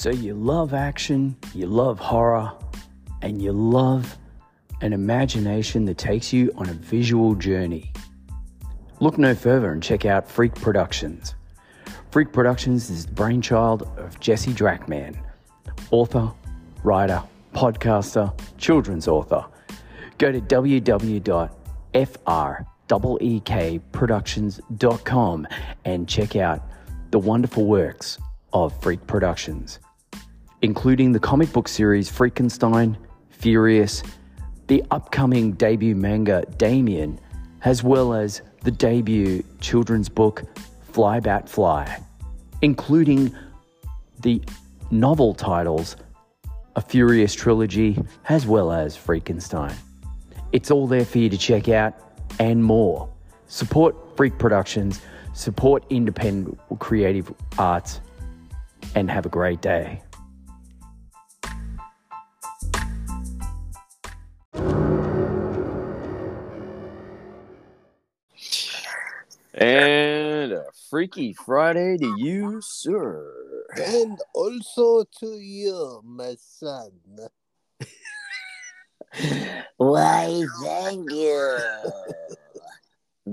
So you love action, you love horror, and you love an imagination that takes you on a visual journey. Look no further and check out Freak Productions. Freak Productions is the brainchild of Jesse Drachman, author, writer, podcaster, children's author. Go to www.freekproductions.com and check out the wonderful works of Freak Productions, including the comic book series Freakenstein, Furious, the upcoming debut manga Damien, as well as the debut children's book Fly Bat Fly, including the novel titles A Furious Trilogy, as well as Freakenstein. It's all there for you to check out and more. Support Freak Productions, support independent creative arts, and have a great day. And a Freaky Friday to you, sir. And also to you, my son. Why, thank you.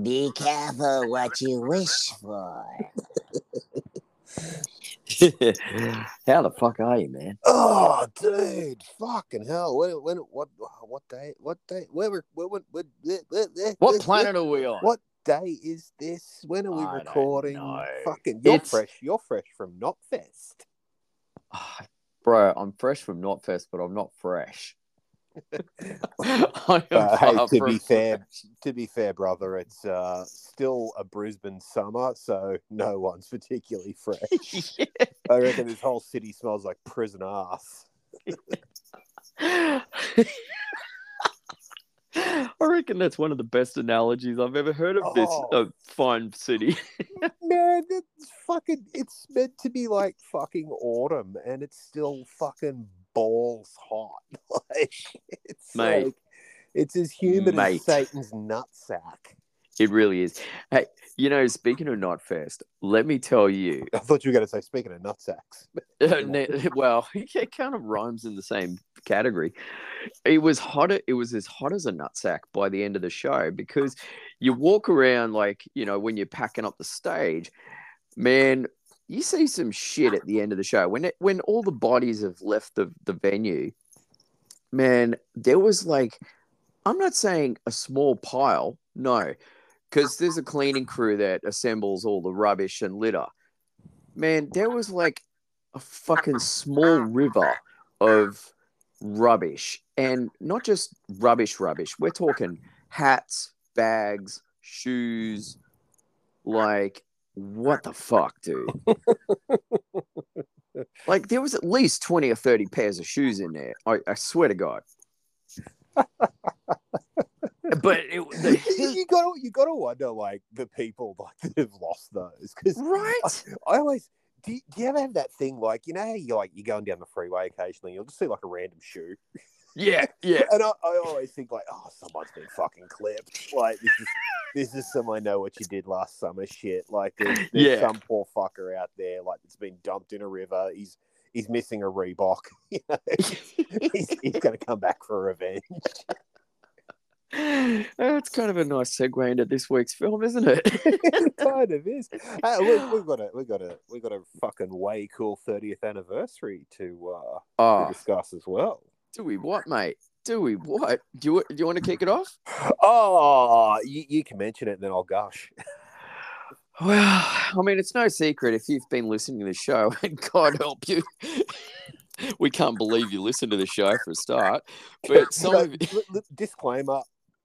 Be careful what you wish for. How the fuck are you, man? Oh, dude, fucking hell! When, when, what, what day? What day? Where, where, where, where, where, where, where What planet are we on? What day is this? When are we I recording? Fucking, you're It's- fresh. You're fresh from Knotfest. Bro, I'm fresh from Knotfest, but I'm not fresh. I Uh, hey, to be fair, to be fair, brother, it's uh, still a Brisbane summer, so no one's particularly fresh. Yeah. I reckon this whole city smells like prison ass. I reckon that's one of the best analogies I've ever heard of this Oh. uh, fine city. Man, it's fucking. It's meant to be like fucking autumn, and it's still fucking balls hot. Like it's Mate. like it's as humid Mate. as Satan's nutsack. It really is. Hey, you know, speaking of Knotfest, let me tell you. I thought you were going to say, speaking of nutsacks. Uh, ne- well, it kind of rhymes in the same category. It was hotter. It was as hot as a nut sack by the end of the show because you walk around like you know when you're packing up the stage, man. You see some shit at the end of the show when it, when all the bodies have left the the venue. Man, there was like, I'm not saying a small pile, no, because there's a cleaning crew that assembles all the rubbish and litter. Man, there was like a fucking small river of rubbish. And not just rubbish rubbish. We're talking hats bags shoes. Like what the fuck dude? Like there was at least 20 or 30 pairs of shoes in there. I, I swear to god but it, the you got to you got to wonder like the people like that have lost those because right I always do. You, do you ever have that thing like you know how you like you're going down the freeway occasionally, you'll just see like a random shoe, yeah yeah and I, I always think like, oh, someone's been fucking clipped. Like this is this is some I know what you did last summer shit. Like there's, there's Yeah. some poor fucker out there like it's been dumped in a river. He's he's missing a Reebok. You know, he's, he's going to come back for revenge. That's kind of a nice segue into this week's film, isn't it? it kind of is. Uh, we, we've got a we got a we got a fucking way cool 30th anniversary to uh, to oh, discuss as well. do we what, mate? Do we what? Do you do you want to kick it off? Oh, you, you can mention it and then I'll gush. Well, I mean, it's no secret if you've been listening to the show, and God help you, we can't believe you listen to the show for a start. But some No, of you, li- li- disclaimer: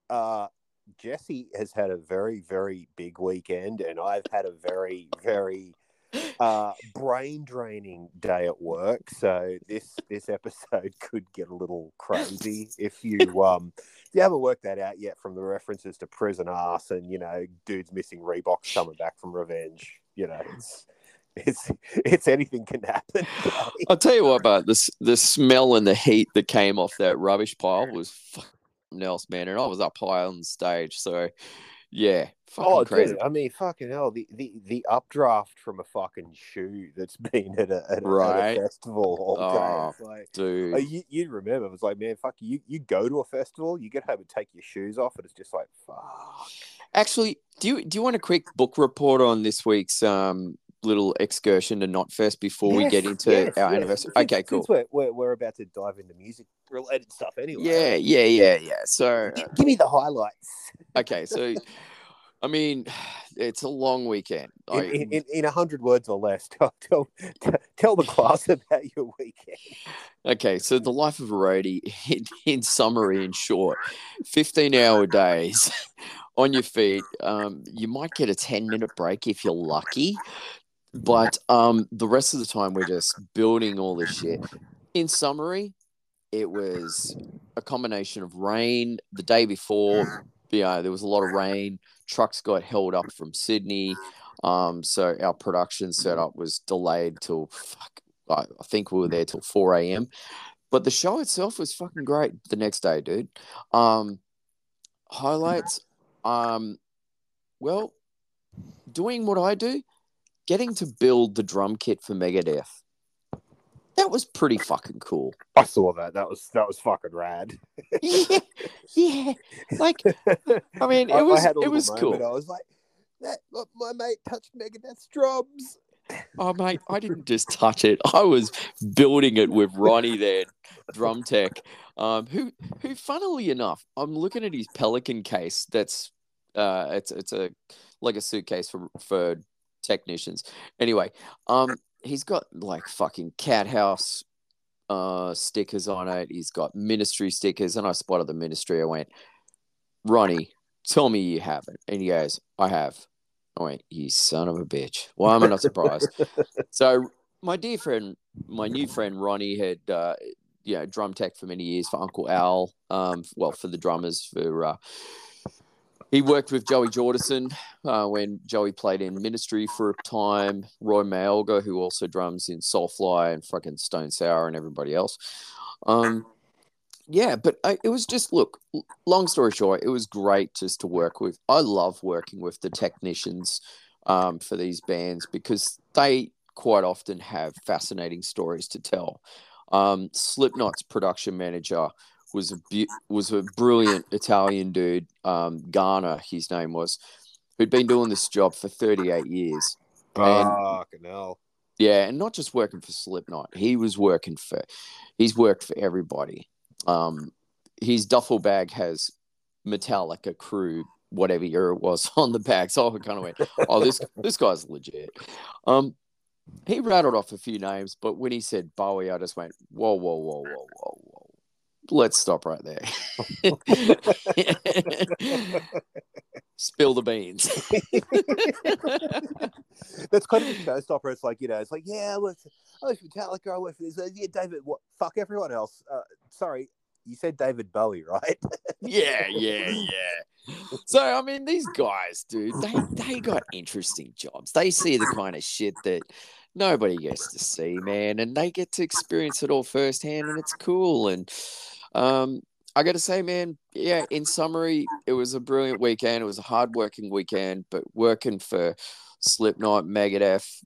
uh, Jesse has had a very very big weekend, and I've had a very very uh, brain draining day at work. So this this episode could get a little crazy if you um if you haven't worked that out yet from the references to prison ass and you know dudes missing Reeboks coming back from revenge. You know, it's it's it's anything can happen. I'll tell you what, but this the smell and the heat that came off that rubbish pile was fucking else, man. And I was up high on the stage, so Yeah, fucking Oh, crazy. dude! I mean, fucking hell! The, the the updraft from a fucking shoe that's been at a, at a, Right. at a festival all. Oh, It's like, Dude, oh, you you remember? It was like, man, fuck you! You go to a festival, you get home and take your shoes off, and it's just like, fuck. actually, do you do you want a quick book report on this week's um little excursion to Knotfest before we get into yes, our yes. anniversary? Since- Okay, cool. We're, we're, we're about to dive into music related stuff anyway. Yeah, yeah, yeah, yeah. So Gi- give me the highlights. okay, so I mean, it's a long weekend. In, I, in, in, in a hundred words or less, tell, tell, tell the class about your weekend. Okay, so the life of a roadie, in, in summary, in short, 15 hour days on your feet. Um, you might get a 10 minute break if you're lucky, but um, the rest of the time, we're just building all this shit. In summary, it was a combination of rain the day before. Yeah, there was a lot of rain. Trucks got held up from Sydney. Um, so our production setup was delayed till fuck, I think we were there till 4 a.m. But the show itself was fucking great the next day, dude. Um, highlights, um, well, doing what I do, getting to build the drum kit for Megadeth. That was pretty fucking cool. I saw that. That was that was fucking rad. yeah, yeah. Like, I mean, it I- was it was cool. I was like, that my mate touched Megadeth's drums. Oh mate, I didn't just touch it. I was building it with Ronnie there, drum tech. Um, who who funnily enough, I'm looking at his Pelican case. That's uh it's it's a like a suitcase for for technicians. Anyway, um he's got like fucking cat house uh stickers on it. He's got ministry stickers, and I spotted the ministry. I went, Ronnie, tell me you haven't. And he goes, I have. I went, you son of a bitch. Why am I not surprised? so my dear friend, my new friend Ronnie had, uh, you know, drum tech for many years for Uncle Al. Um, well, for the drummers for. Uh, he worked with Joey Jordison uh, when Joey played in Ministry for a time. Roy Mayorga, who also drums in Soulfly and fucking Stone Sour and everybody else. Um, yeah, but I, it was just look. Long story short, it was great just to work with. I love working with the technicians um, for these bands because they quite often have fascinating stories to tell. Um, Slipknot's production manager was a bu- was a brilliant Italian dude, um, Garner, his name was, who'd been doing this job for 38 years. And- Fucking hell. Yeah, and not just working for Slipknot. He was working for, he's worked for everybody. Um, his duffel bag has Metallica crew, whatever year it was, on the back. So I kind of went, "Oh, this this guy's legit." Um, he rattled off a few names, but when he said Bowie, I just went, "Whoa, whoa, whoa, whoa, whoa, whoa." Let's stop right there. Spill the beans. That's kind of a showstopper. It's like you know, it's like yeah, I for, I for Metallica. I for this. Uh, yeah, David. What? Fuck everyone else. Uh, sorry, you said David Bowie, right? yeah, yeah, yeah. So I mean, these guys, dude, they they got interesting jobs. They see the kind of shit that nobody gets to see, man, and they get to experience it all firsthand, and it's cool. And um, I got to say, man, yeah. In summary, it was a brilliant weekend. It was a hard-working weekend, but working for Slipknot, Megadeth,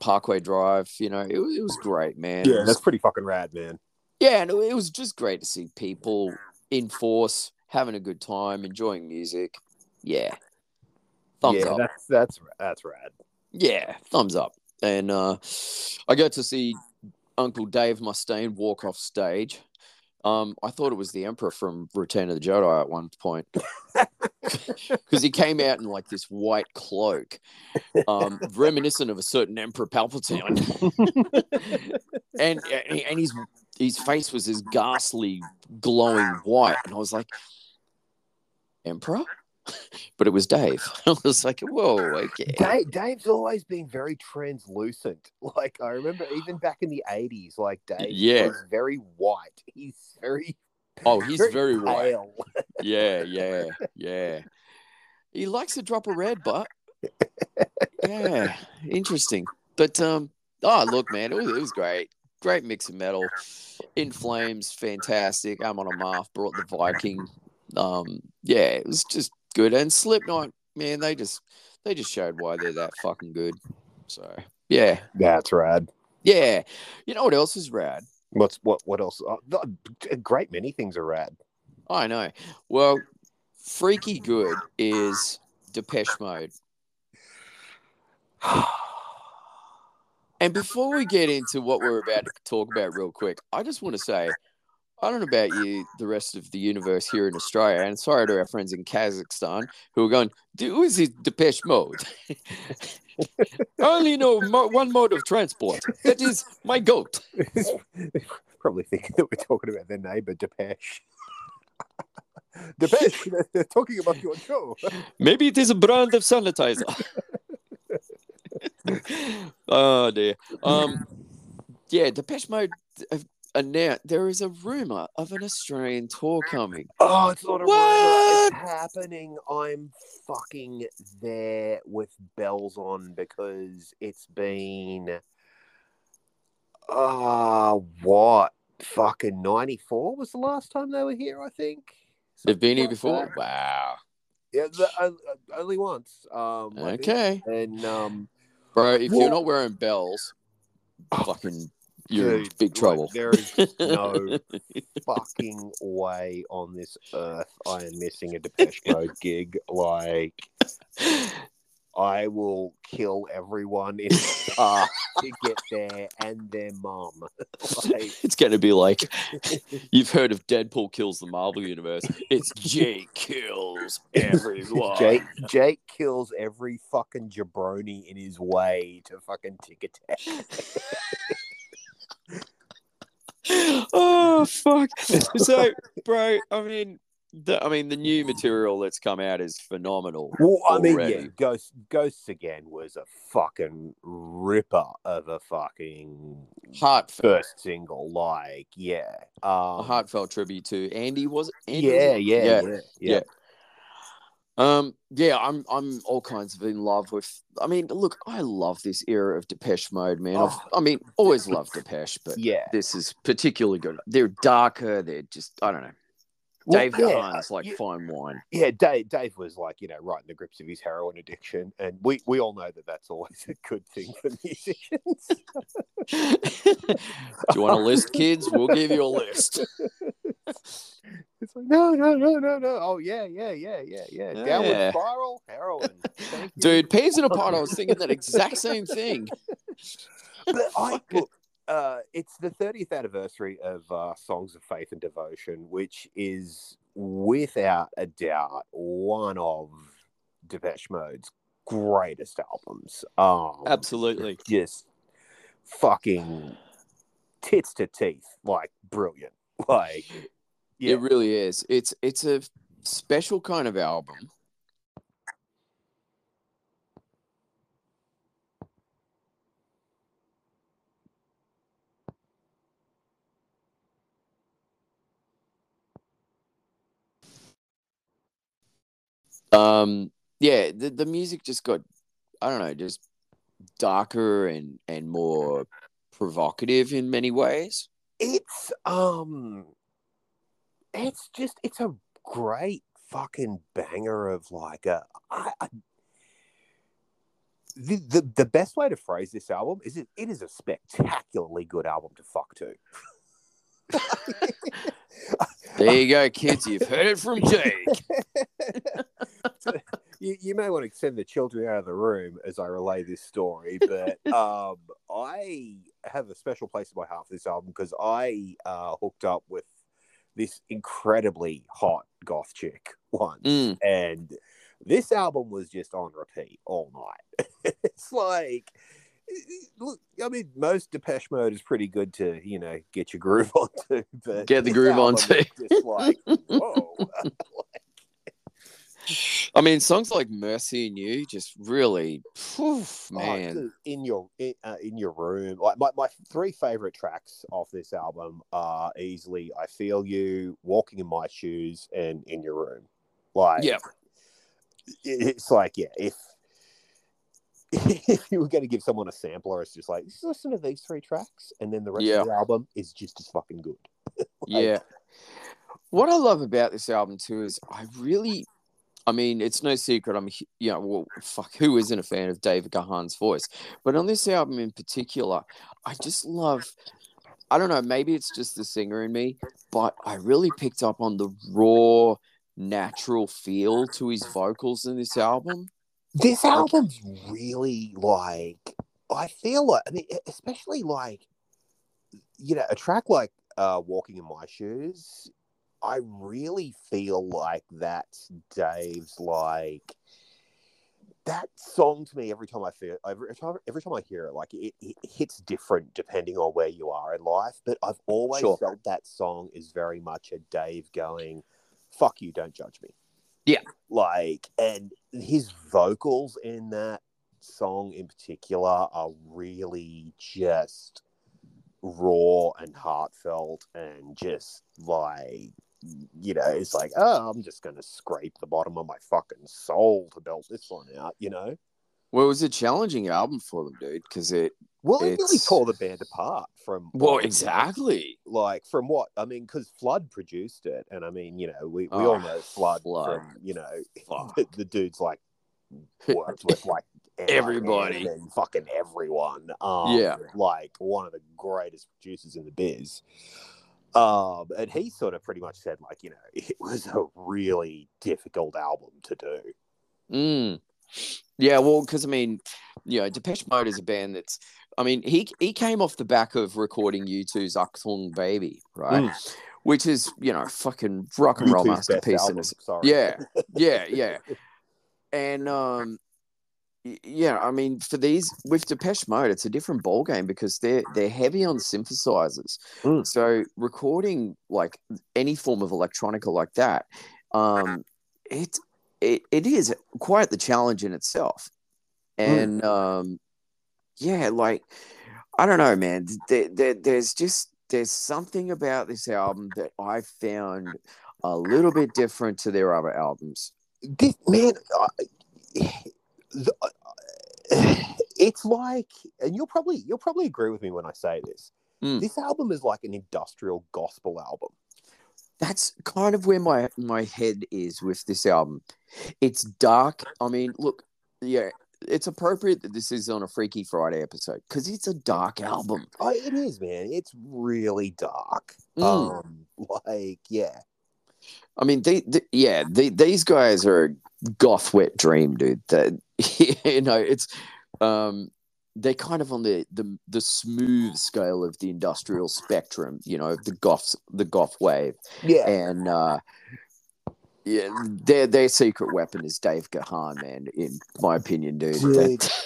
Parkway Drive, you know, it, was- it was great, man. It was that's pretty fucking rad, man. yeah, and it it was just great to see people in force, having a good time, enjoying music. Yeah. Thumbs yeah, up. that's that's that's rad. Yeah, thumbs up. And uh I got to see Uncle Dave Mustaine walk off stage. Um, I thought it was the Emperor from Return of the Jedi at one point. Because he came out in like this white cloak, um, reminiscent of a certain Emperor Palpatine. and and his his face was this ghastly glowing white and i was like emperor but it was dave. I was like whoa okay Dave, Dave's always been very translucent. Like I remember, even back in the eighties, like Dave Yeah. was very white. He's very oh he's very white. pale. yeah yeah yeah. He likes a drop of red but yeah interesting. But um oh look man it was, it was great. Great mix of metal. In flames fantastic. Amon Amarth brought the viking. Um yeah it was just good and slipknot man, they just they just showed why they're that fucking good. So yeah, That's rad. yeah. You know what else is rad? What's what? What else? Oh, a great many things are rad. I know. Well, freaky good is Depeche Mode. And before we get into what we're about to talk about real quick, I just want to say, I don't know about you, the rest of the universe here in Australia, and sorry to our friends in Kazakhstan who are going, who is it Depeche Mode? I only know mo- one mode of transport. That is my goat. Probably thinking that we're talking about their neighbor Depeche. Depeche, they're, they're talking about your show. Maybe it is a brand of sanitizer. oh dear. Um, yeah, Depeche Mode have announced there is a rumor of an Australian tour coming. Oh, it's not a What? rumor. It's happening. I'm fucking there with bells on because it's been uh what? Fucking 94 was the last time they were here, I think. They've been here like before. Wow. Yeah, the, uh, uh, only once. Um Okay, And um bro. If you're not wearing bells, fucking, you're in dude, big like, trouble. there is no fucking way on this earth I am missing a Depeche Mode gig. Like I will kill everyone in the car to get there and their mum. Like, it's going to be like you've heard of Deadpool kills the Marvel universe. It's Jake kills everyone. Jake Jake kills every fucking jabroni in his way to fucking tick attack. Oh fuck! So, bro, I mean, the, I mean, the new material that's come out is phenomenal. Well, I mean, yeah, Already. Ghost Ghosts again was a fucking ripper of a fucking Heartfelt, first single. Like, yeah, um, a heartfelt tribute to Andy. Was it? Andy, yeah, was it? yeah, yeah, yeah, yeah. Um, yeah, I'm I'm all kinds of in love with. I mean, look, I love this era of Depeche Mode, man. I've, Oh. I mean, always loved Depeche, but Yeah. this is particularly good. They're darker. They're just I don't know. Well, Dave yeah, Gahan's like fine wine. Yeah, Dave, Dave was like, you know, right in the grips of his heroin addiction. And we, we all know that that's always a good thing for musicians. Do you want a list, kids? We'll give you a list. It's like, no, no, no, no, no. Oh, yeah, yeah, yeah, yeah, yeah. Downward Yeah. spiral, heroin. Dude, peas in a pod, I was thinking that exact same thing. But I, look, uh, it's the 30th anniversary of uh, Songs of Faith and Devotion, which is without a doubt one of Depeche Mode's greatest albums. Um, Absolutely. just fucking tits to teeth, like brilliant. Like, yeah, It really is. It's it's a special kind of album. Um yeah, the, the music just got I don't know, just darker and and more provocative in many ways. it's um, it's just it's a great fucking banger of like a. I, I, the, the the best way to phrase this album is it, it is a spectacularly good album to fuck to. There you go, kids. You've heard it from Jake. you, you may want to send the children out of the room as I relay this story, but um, I have a special place in my heart for this album because I uh, hooked up with this incredibly hot goth chick once, Mm. and this album was just on repeat all night. it's like. Look, I mean, most Depeche Mode is pretty good to, you know, get your groove onto. But Get the groove onto. is Just like, whoa. I mean, songs like "Mercy in You" just really, Oh, man. dude, in your in, uh, in your room. Like my, my three favorite tracks off this album are easily "I Feel You," "Walking in My Shoes," and "In Your Room." Like, Yeah. it- it's like yeah, if if you were going to give someone a sampler, it's just like just listen to these three tracks, and then the rest Yeah. of the album is just as fucking good. Like, yeah. What I love about this album too is I really, I mean, it's no secret. I'm, you know, well, fuck, who isn't a fan of David Gahan's voice? But on this album in particular, I just love. I don't know. Maybe it's just the singer in me, but I really picked up on the raw, natural feel to his vocals in this album. This album's really like I feel like I mean, especially like you know, a track like uh Walking in My Shoes, I really feel like that's Dave's like that song to me every time I feel every time every time I hear it, like it, it hits different depending on where you are in life. But I've always Sure. felt that song is very much a Dave going, "Fuck you, don't judge me." Yeah. like and his vocals in that song in particular are really just raw and heartfelt and just like you know it's like oh i'm just gonna scrape the bottom of my fucking soul to belt this one out you know Well, it was a challenging album for them, dude, because it. Well it really tore the band apart from Well, exactly. like from what I mean, because Flood produced it, and I mean, you know, we, we all Oh, know Flood, Flood. from you know, the, the dude's like worked with like Everybody. and fucking everyone. Um, Yeah. like one of the greatest producers in the biz. Um, and he sort of pretty much said like, you know, it was a really difficult album to do. Mm. Yeah, well, because I mean, you know, Depeche Mode is a band that's. I mean, he he came off the back of recording U2's Achtung Baby, right? Which is, you know, fucking rock and roll U2's masterpiece. in sorry. Yeah, yeah, yeah. And um, yeah, I mean, for these with Depeche Mode, it's a different ball game because they're they're heavy on synthesizers. Mm. So recording like any form of electronica like that, um, it it, it is quite the challenge in itself. And um, yeah, like I don't know, man. There, there, there's just there's something about this album that I found a little bit different to their other albums. this man I- the, it's like and you'll probably you'll probably agree with me when i say this Mm. this album is like an industrial gospel album That's kind of where my my head is with this album. It's dark. I mean, look, yeah, it's appropriate that this is on a Freaky Friday episode because it's a dark album. oh, it is man it's really dark Mm. um like yeah I mean, they, they yeah, they, these guys are a goth wet dream, dude. That you know, it's um, they're kind of on the, the the smooth scale of the industrial spectrum. You know, the goths, the goth wave, yeah and uh, yeah, their their secret weapon is Dave Gahan, man. In my opinion, dude. Dude. That-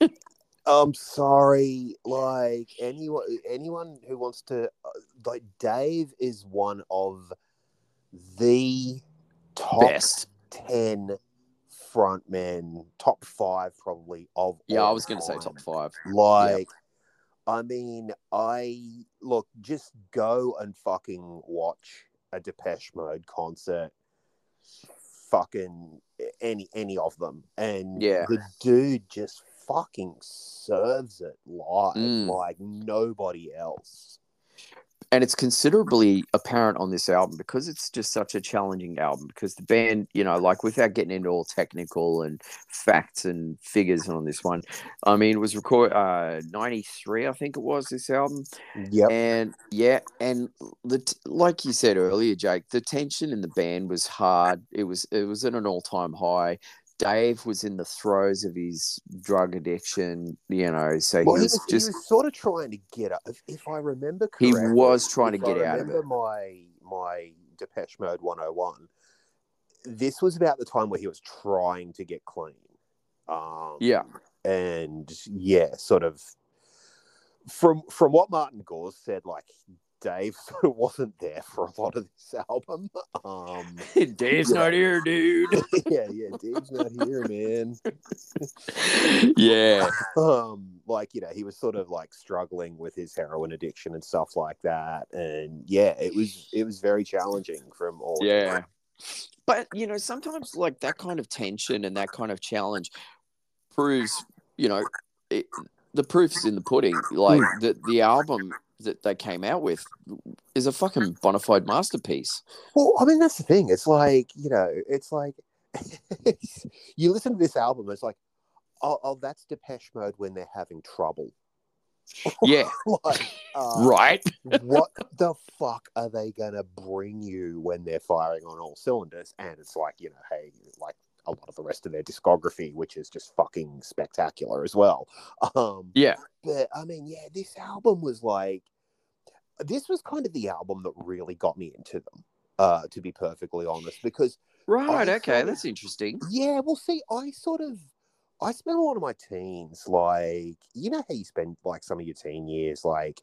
i'm sorry like anyone anyone who wants to uh, like dave is one of the top best. 10 frontmen, top five probably of Yeah, I was going to say top five. Like, I mean, I look, just go and fucking watch a Depeche Mode concert. Fucking any any of them, and Yeah. the dude just fucking serves it live Mm. like nobody else. And it's considerably apparent on this album because it's just such a challenging album because the band you know like without getting into all technical and facts and figures on this one i mean it was recorded uh 93 i think it was this album. Yeah and yeah and the t- like you said earlier jake the tension in the band was hard. It was it was at an all-time high dave was in the throes of his drug addiction you know so Well, he he was was, just he was sort of trying to get up. If, if I remember correctly, He was trying to if I get out of remember My my Depeche Mode 101. This was about the time where he was trying to get clean. Um, yeah and yeah, sort of from from what Martin Gore said, like Dave sort of wasn't there for a lot of this album. Um, dave's Yeah. not here dude yeah, yeah, Dave's not here, man. yeah um like you know he was sort of like struggling with his heroin addiction and stuff like that and yeah it was it was very challenging from all Yeah. But you know, sometimes like that kind of tension and that kind of challenge proves, you know, it, the proof is in the pudding. Like the the album that they came out with is a fucking bona fide masterpiece. well i mean that's the thing it's like you know it's like you listen to this album, it's like, oh, oh, that's Depeche Mode when they're having trouble. Yeah. like, uh, right. what the fuck are they gonna bring you when they're firing on all cylinders? And it's like, you know, hey, like a lot of the rest of their discography, which is just fucking spectacular as well. Um, Yeah. but I mean, yeah, this album was like, this was kind of the album that really got me into them. Uh, to be perfectly honest, because Right. I Okay. sort of- That's interesting. yeah, well, see, I sort of, I spent a lot of my teens like, you know how you spend like some of your teen years, like,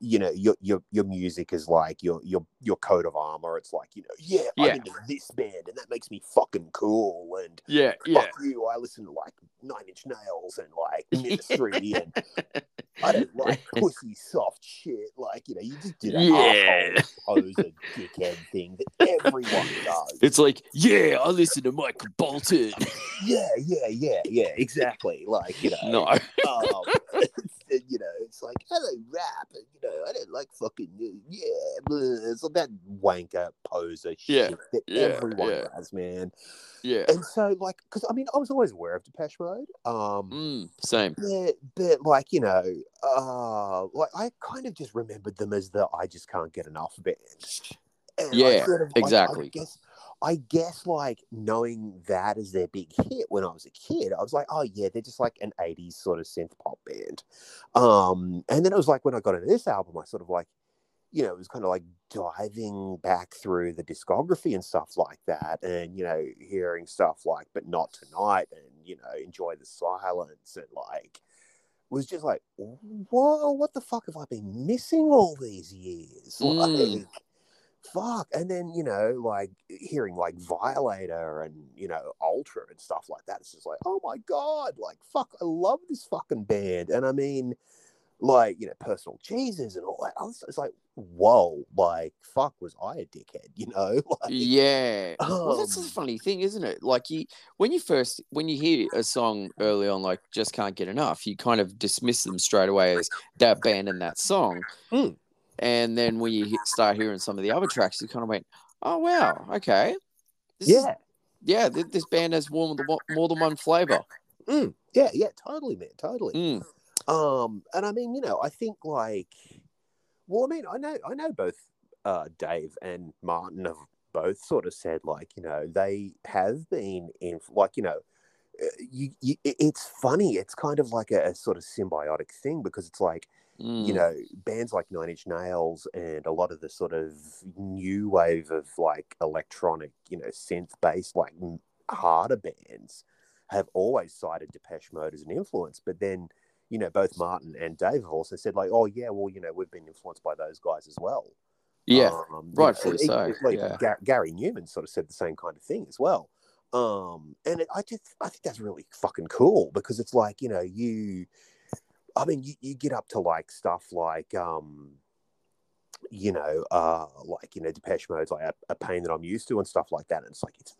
you know, your your your music is like your your your coat of armor. It's like, you know, yeah, Yeah. I'm into this band and that makes me fucking cool. And Yeah. fuck you, I listen to like Nine Inch Nails and like Ministry and I don't like pussy soft shit. Like, you know, you just do that Yeah. asshole poser dickhead thing that everyone does. It's like, yeah, I listen to Michael Bolton. Yeah, yeah, yeah, yeah, exactly. Like, you know, no. um, it's, you know, it's like I don't rap, and you know, I don't like fucking yeah, blah. it's like that wanker poser Yeah, shit that yeah, everyone yeah. does, man. Yeah. And so, like, because I mean, I was always aware of Depeche Mode, um, Mm, same. but, but like you know, uh, like I kind of just remembered them as the I just can't get enough band. And Yeah, sort of- exactly. I guess like knowing that as their big hit when I was a kid, I was like, oh yeah, they're just like an 80s sort of synth pop band. Um, and then it was like when I got into this album, I sort of like, you know, it was kind of like diving back through the discography and stuff like that, and you know, hearing stuff like "But Not Tonight" and you know, "Enjoy the Silence" and like was just like, whoa, what the fuck have I been missing all these years? Mm. Like, fuck. And then, you know, like hearing like Violator and, you know, Ultra and stuff like that. It's just like, oh my God, like, fuck, I love this fucking band. And I mean, like, you know, personal Jesus and all that. It's like, whoa, like, fuck, was I a dickhead, you know? Like, Yeah. Well, that's the um, funny thing, isn't it? Like you, when you first, when you hear a song early on, like "Just Can't Get Enough," you kind of dismiss them straight away as that band and that song. Mm. And then when you start hearing some of the other tracks, you kind of went, "Oh wow, okay, This is- yeah. yeah, th- this band has more than one, more than one flavor." Mm, yeah, yeah, totally, man, totally. Mm. Um, and I mean, you know, I think like, well, I mean, I know, I know both uh, Dave and Martin have both sort of said like, you know, they have been in, like, you know, uh, you, you it's funny. It's kind of like a, a sort of symbiotic thing because it's like, Mm. you know, bands like Nine Inch Nails and a lot of the sort of new wave of like electronic, you know, synth based, like harder bands have always cited Depeche Mode as an influence. But then, you know, both Martin and Dave have also said, like, oh, yeah, well, you know, we've been influenced by those guys as well. yeah, Um, you rightfully know, so, like, yeah. Gar- Gary Numan sort of said the same kind of thing as well. Um, and it, I just, I think that's really fucking cool because it's like, you know, you, I mean, you, you get up to like stuff like, um, you know, uh, like, you know, Depeche Mode's like a, a pain that I'm used to and stuff like that. And it's like, it's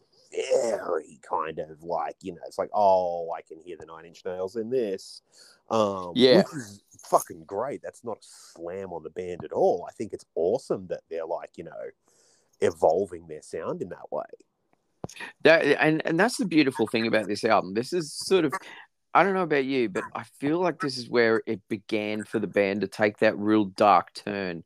very kind of like, you know, it's like, oh, I can hear the nine inch nails in this. Um, Yeah. Which is fucking great. That's not a slam on the band at all. I think it's awesome that they're like, you know, evolving their sound in that way. That and and that's the beautiful thing about this album. This is sort of I don't know about you, but I feel like this is where it began for the band to take that real dark turn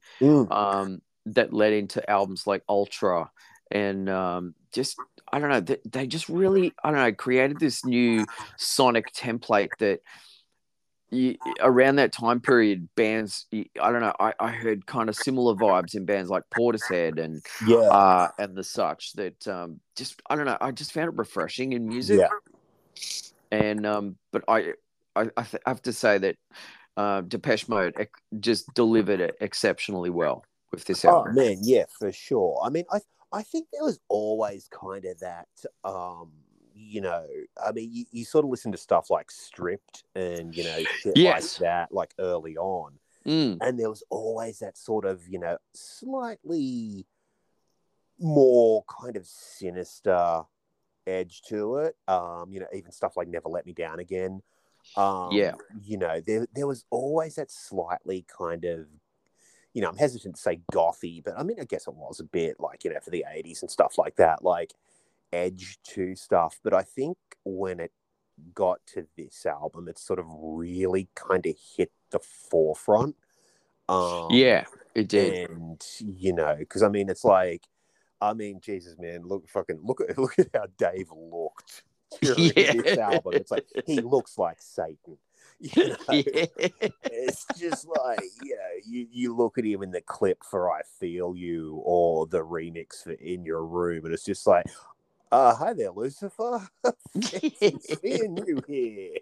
um, that led into albums like Ultra and um, just I don't know they, they just really I don't know created this new sonic template that you, around that time period bands I don't know I, I heard kind of similar vibes in bands like Portishead and Yeah. uh, and the such that um, just I don't know. I just found it refreshing in music. Yeah. And um, but I I, I th- have to say that uh, Depeche Mode just delivered it exceptionally well with this album. Oh album. man, yeah, for sure. I mean, I I think there was always kind of that, um, you know, I mean, you, you sort of listen to stuff like Stripped and you know shit Yes. like that, like early on, Mm, and there was always that sort of you know slightly more kind of sinister edge to it. Um, you know, even stuff like Never Let Me Down Again. Um, Yeah. you know, there there was always that slightly kind of you know, I'm hesitant to say gothy, but I mean, I guess it was a bit like, you know, for the 80s and stuff like that. Like, edge to stuff, but I think when it got to this album, it sort of really kind of hit the forefront. Um, yeah, it did. and you know, because I mean, it's like, I mean, Jesus, man, look, fucking, look at look at how Dave looked during this Yeah. album. It's like he looks like Satan. You know? yeah. It's just like you know, you, you look at him in the clip for "I Feel You" or the remix for "In Your Room," and it's just like, uh, "Hi there, Lucifer. Seeing you here."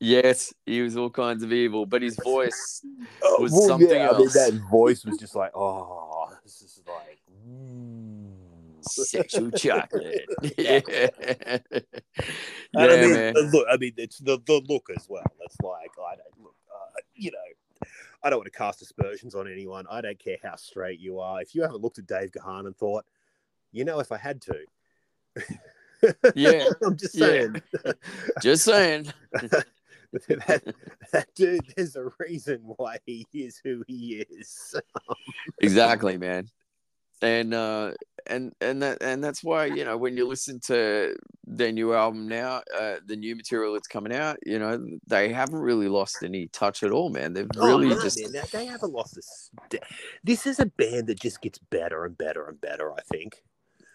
yes, he was all kinds of evil, but his voice Oh, was well, something yeah, I mean, else. that voice was just like, "Oh, this is like." Sexual chocolate. yeah, yeah I mean, man. the look. I mean, it's the the look as well. It's like I don't look. Uh, you know, I don't want to cast aspersions on anyone. I don't care how straight you are. If you haven't looked at Dave Gahan and thought, you know, if I had to, Yeah, I'm just yeah. saying. Just saying. that, that dude, there's a reason why he is who he is. exactly man and uh and and that and that's why you know when you listen to their new album now uh the new material that's coming out you know they haven't really lost any touch at all man they've really Oh, no, just man, they- haven't lost this. This is a band that just gets better and better and better. I think.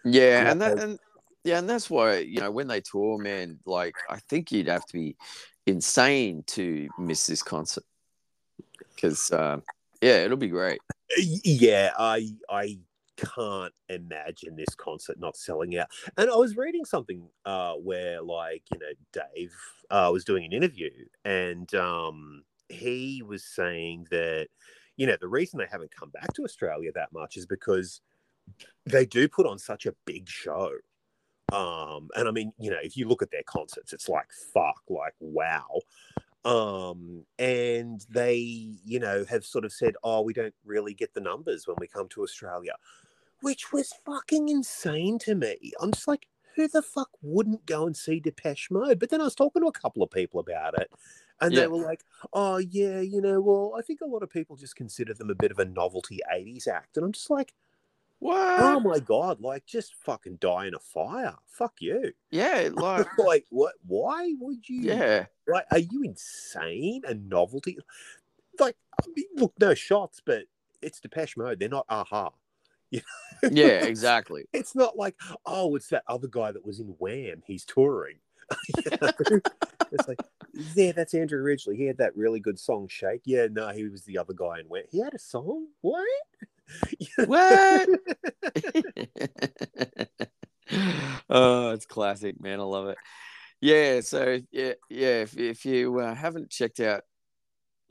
yeah and that Yeah. and yeah and that's why you know when they tour man like i think you'd have to be insane to miss this concert because um yeah it'll be great Yeah, I I can't imagine this concert not selling out. And I was reading something uh, where, like, you know, Dave uh, was doing an interview, and um, he was saying that, you know, the reason they haven't come back to Australia that much is because they do put on such a big show. Um, and I mean, you know, if you look at their concerts, it's like fuck, like wow um and they you know have sort of said oh we don't really get the numbers when we come to australia which was fucking insane to me i'm just like who the fuck wouldn't go and see depeche mode but then i was talking to a couple of people about it and Yeah. they were like oh yeah you know well i think a lot of people just consider them a bit of a novelty 80s act and i'm just like what oh my god like just fucking die in a fire fuck you yeah like like what why would you yeah like, are you insane? A novelty? Like, I mean, look, no shots, but it's Depeche Mode. They're not aha. yeah exactly It's not like, oh, it's that other guy that was in Wham. He's touring. It's like, yeah, that's Andrew Ridgeley. He had that really good song, Shake. Yeah, no, he was the other guy in Wham. He had a song? What? What? oh, it's classic, man. I love it. Yeah, so yeah, yeah. If, if you uh, haven't checked out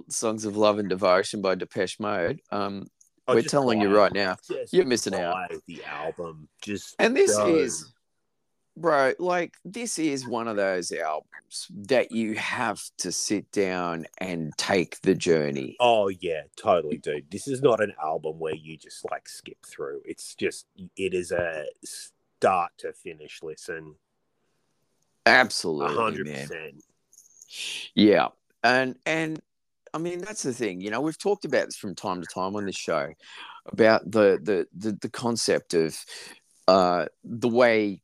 "Songs of Love and Devotion" by Depeche Mode, um, Oh, we're telling you right now, Just you're missing out. the album. Just And this go. is, bro, like this is one of those albums that you have to sit down and take the journey. Oh yeah, totally, dude. This is not an album where you just like skip through. It's just it is a start to finish listen. Absolutely, hundred percent. Yeah. And and I mean that's the thing, you know, we've talked about this from time to time on this show about the the the, the concept of uh the way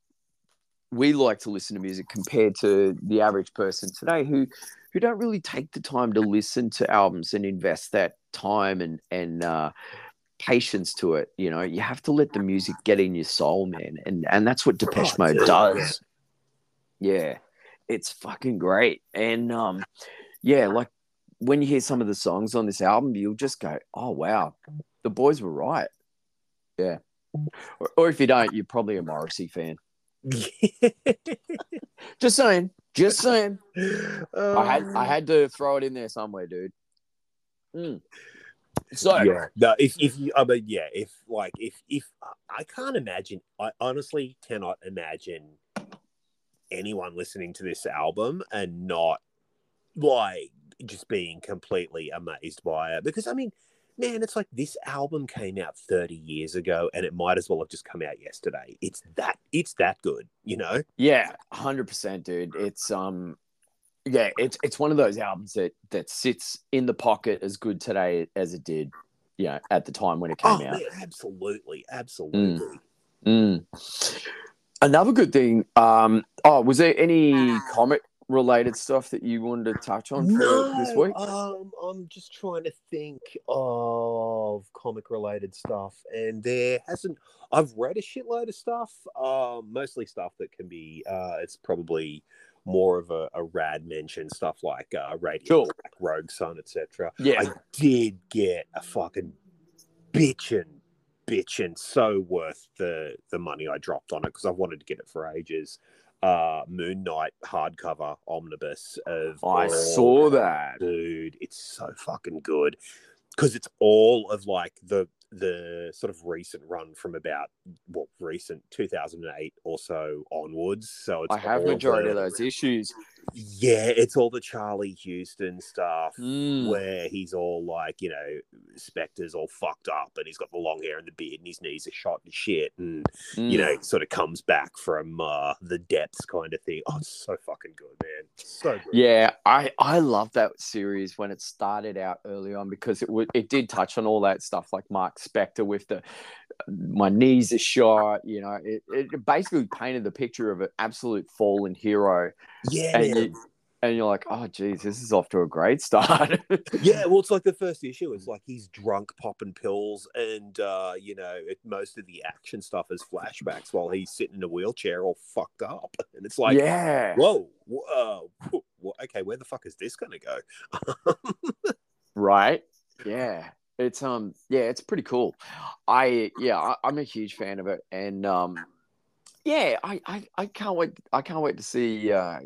we like to listen to music compared to the average person today who who don't really take the time to listen to albums and invest that time and and uh patience to it you know? You have to let the music get in your soul man and and that's what depeche mode does. Yeah. It's fucking great. And um yeah like when you hear some of the songs on this album you'll just go oh wow the boys were right. Yeah. Or, or if you don't you're probably a morrissey fan. Just saying just saying. I had i had to throw it in there somewhere dude. Mm. so yeah. No, if if you, I mean, yeah, if like if if I can't imagine, I honestly cannot imagine anyone listening to this album and not like just being completely amazed by it because I mean. Man, it's like this album came out 30 years ago and it might as well have just come out yesterday. It's that it's that good, you know? Yeah, hundred percent, dude. It's um, yeah, it's it's one of those albums that that sits in the pocket as good today as it did, you know, at the time when it came Oh, out. man, absolutely, absolutely. Mm. Another good thing. Um, oh, was there any comic related stuff that you wanted to touch on for this week? Um, I'm just trying to think of comic related stuff, and there hasn't. I've read a shitload of stuff, um, mostly stuff that can be. Uh, it's probably more of a, a rad mention stuff like uh, Radio Cool. Black, Rogue Sun, etc. Yeah. I did get a fucking bitchin', bitchin' so worth the the money I dropped on it because I wanted to get it for ages. Uh, Moon Knight hardcover omnibus of I saw that. dude. It's so fucking good because it's all of like the the sort of recent run from about what recent 2008 or so onwards. So it's I have majority of those issues. Yeah, it's all the Charlie Huston stuff Mm. where he's all like, you know, Spector's all fucked up and he's got the long hair and the beard and his knees are shot and shit and you Mm. know, sort of comes back from uh the depths kind of thing. Oh, it's so fucking good, man. So good. Yeah, I I love that series when it started out early on because it would it did touch on all that stuff like Marc Spector with the my knees are shot. You know, it, it basically painted the picture of an absolute fallen hero, Yeah, and you and you're like, oh geez, this is off to a great start. Yeah, well, it's like the first issue is like he's drunk, popping pills, and uh, you know, it, most of the action stuff is flashbacks while he's sitting in a wheelchair, all fucked up, and it's like, yeah, whoa, whoa, uh, wh- okay, where the fuck is this gonna go? right. Yeah, it's um, yeah, it's pretty cool. I yeah, I, I'm a huge fan of it, and um, yeah, I, I I can't wait. I can't wait to see uh,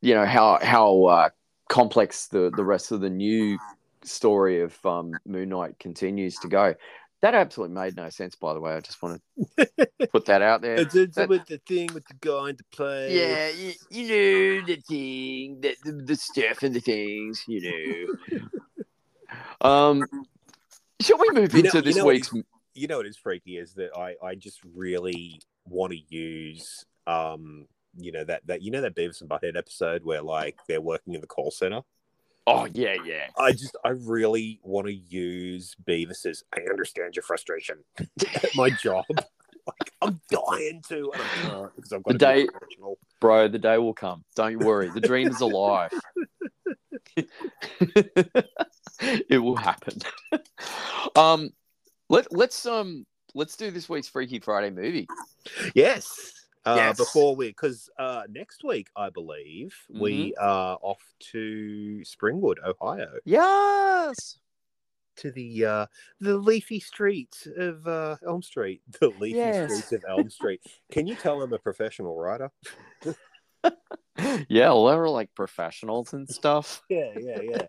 you know how how uh, complex the the rest of the new story of um, Moon Knight continues to go. That absolutely made no sense, by the way. I just want to put that out there. It's, it's That- with the thing with the guy in the play. Yeah, you, you know the thing, the, the the stuff and the things, you know. um, shall we move You know- into you this know week's? you know what is freaky is that I I just really want to use um you know that that you know that Beavis and Butthead episode where like they're working in the call center. Oh yeah, yeah. I just I really want to use Beavis's I understand your frustration at my job. like I'm dying to and I can't because I've got The to day- Bro, the day will come. Don't you worry. The dream is alive. it will happen. um, let let's um let's do this week's Freaky Friday movie. Yes. Uh, Yes. Before we, because uh, next week I believe we Mm-hmm. are off to Springwood, Ohio, Yes. to the uh, the leafy streets of uh, Elm Street. The leafy Yes. streets of Elm Street. Can you tell I'm a professional writer? Yeah, well, they're like professionals and stuff. Yeah, yeah, yeah.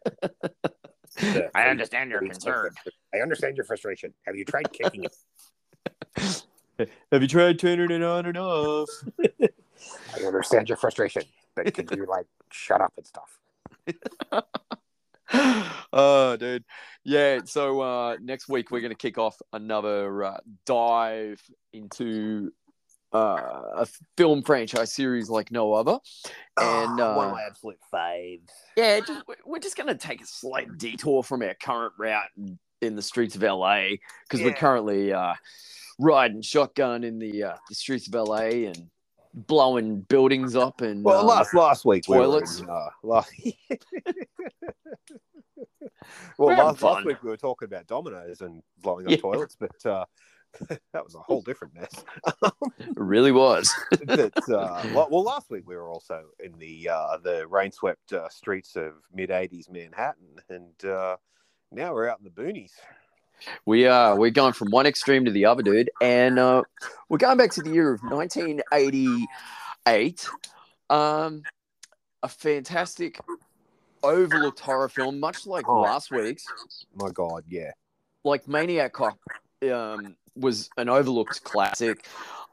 I understand your concern. I understand your frustration. Have you tried kicking it? Have you tried turning it on and off? I understand your frustration, but can you like shut up and stuff? oh, dude. Yeah. So uh, next week we're going to kick off another uh, dive into uh, a film franchise series like no other. And one uh, of my absolute faves. yeah, just, we- we're just going to take a slight detour from our current route in, in the streets of LA because we're currently uh, riding shotgun in the uh, the streets of LA and blowing buildings up and Well, um, last last week toilets. We in, uh, last... Well, last, last week we were talking about dominoes and blowing up Yeah. toilets, but uh, that was a whole different mess. it really was. but, uh, well, last week we were also in the uh, the rain-swept uh, streets of mid '80s Manhattan, and uh, now we're out in the boonies. We are we're going from one extreme to the other, dude, and uh, we're going back to the year of 1988. Um, a fantastic overlooked horror film, much like Oh. last week's. My God, yeah. Like Maniac Cop um, was an overlooked classic.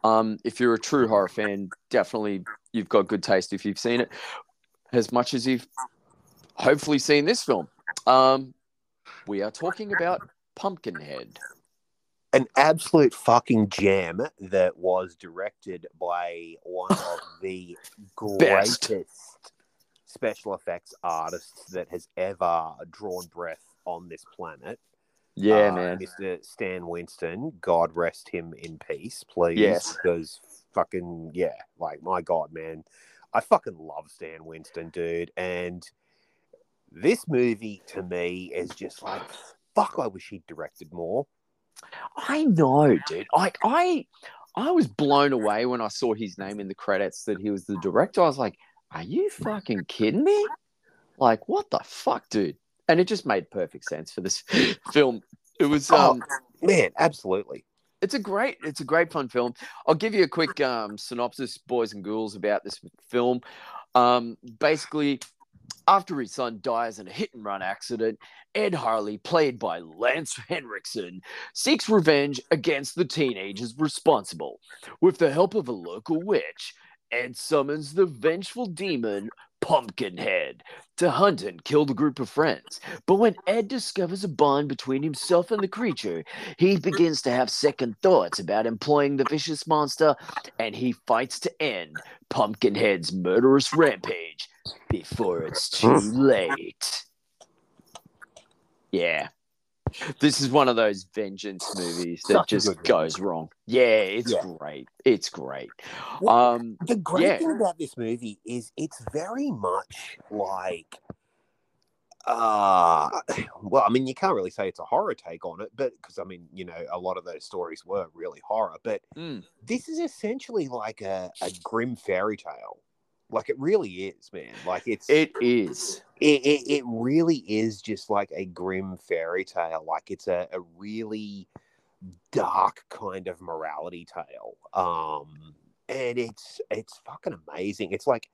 Um, if you're a true horror fan, definitely you've got good taste if you've seen it, as much as you've hopefully seen this film. Um, we are talking about Pumpkinhead. an absolute fucking jam that was directed by one of the greatest special effects artists that has ever drawn breath on this planet. Yeah, uh, man. Mr. Stan Winston. God rest him in peace, please. Yes. Because fucking yeah, like my God, man, I fucking love Stan Winston, dude. And this movie to me is just like, fuck. I wish he'd directed more. I know, dude. Like I I was blown away when I saw his name in the credits that he was the director. I was like, are you fucking kidding me? Like, what the fuck, dude? And it just made perfect sense for this film. It was Oh. um Man, absolutely. it's a great it's a great fun film. I'll give you a quick um synopsis, boys and ghouls, about this film. Um basically after his son dies in a hit and run accident, Ed Harley, played by Lance Henriksen, seeks revenge against the teenagers responsible. With the help of a local witch, Ed summons the vengeful demon Pumpkinhead to hunt and kill the group of friends. But when Ed discovers a bond between himself and the creature, he begins to have second thoughts about employing the vicious monster and he fights to end Pumpkinhead's murderous rampage before it's too late. Yeah. This is one of those vengeance movies that Such just goes wrong. Yeah, it's Yeah. great. It's great. Well, Um The great Yeah. thing about this movie is it's very much like uh well i mean you can't really say it's a horror take on it but because i mean you know a lot of those stories were really horror but mm, this is essentially like a, a grim fairy tale like it really is man. Like it's it is. it, it, it really is just like a grim fairy tale. Like it's a, a really dark kind of morality tale. Um and it's it's fucking amazing. It's like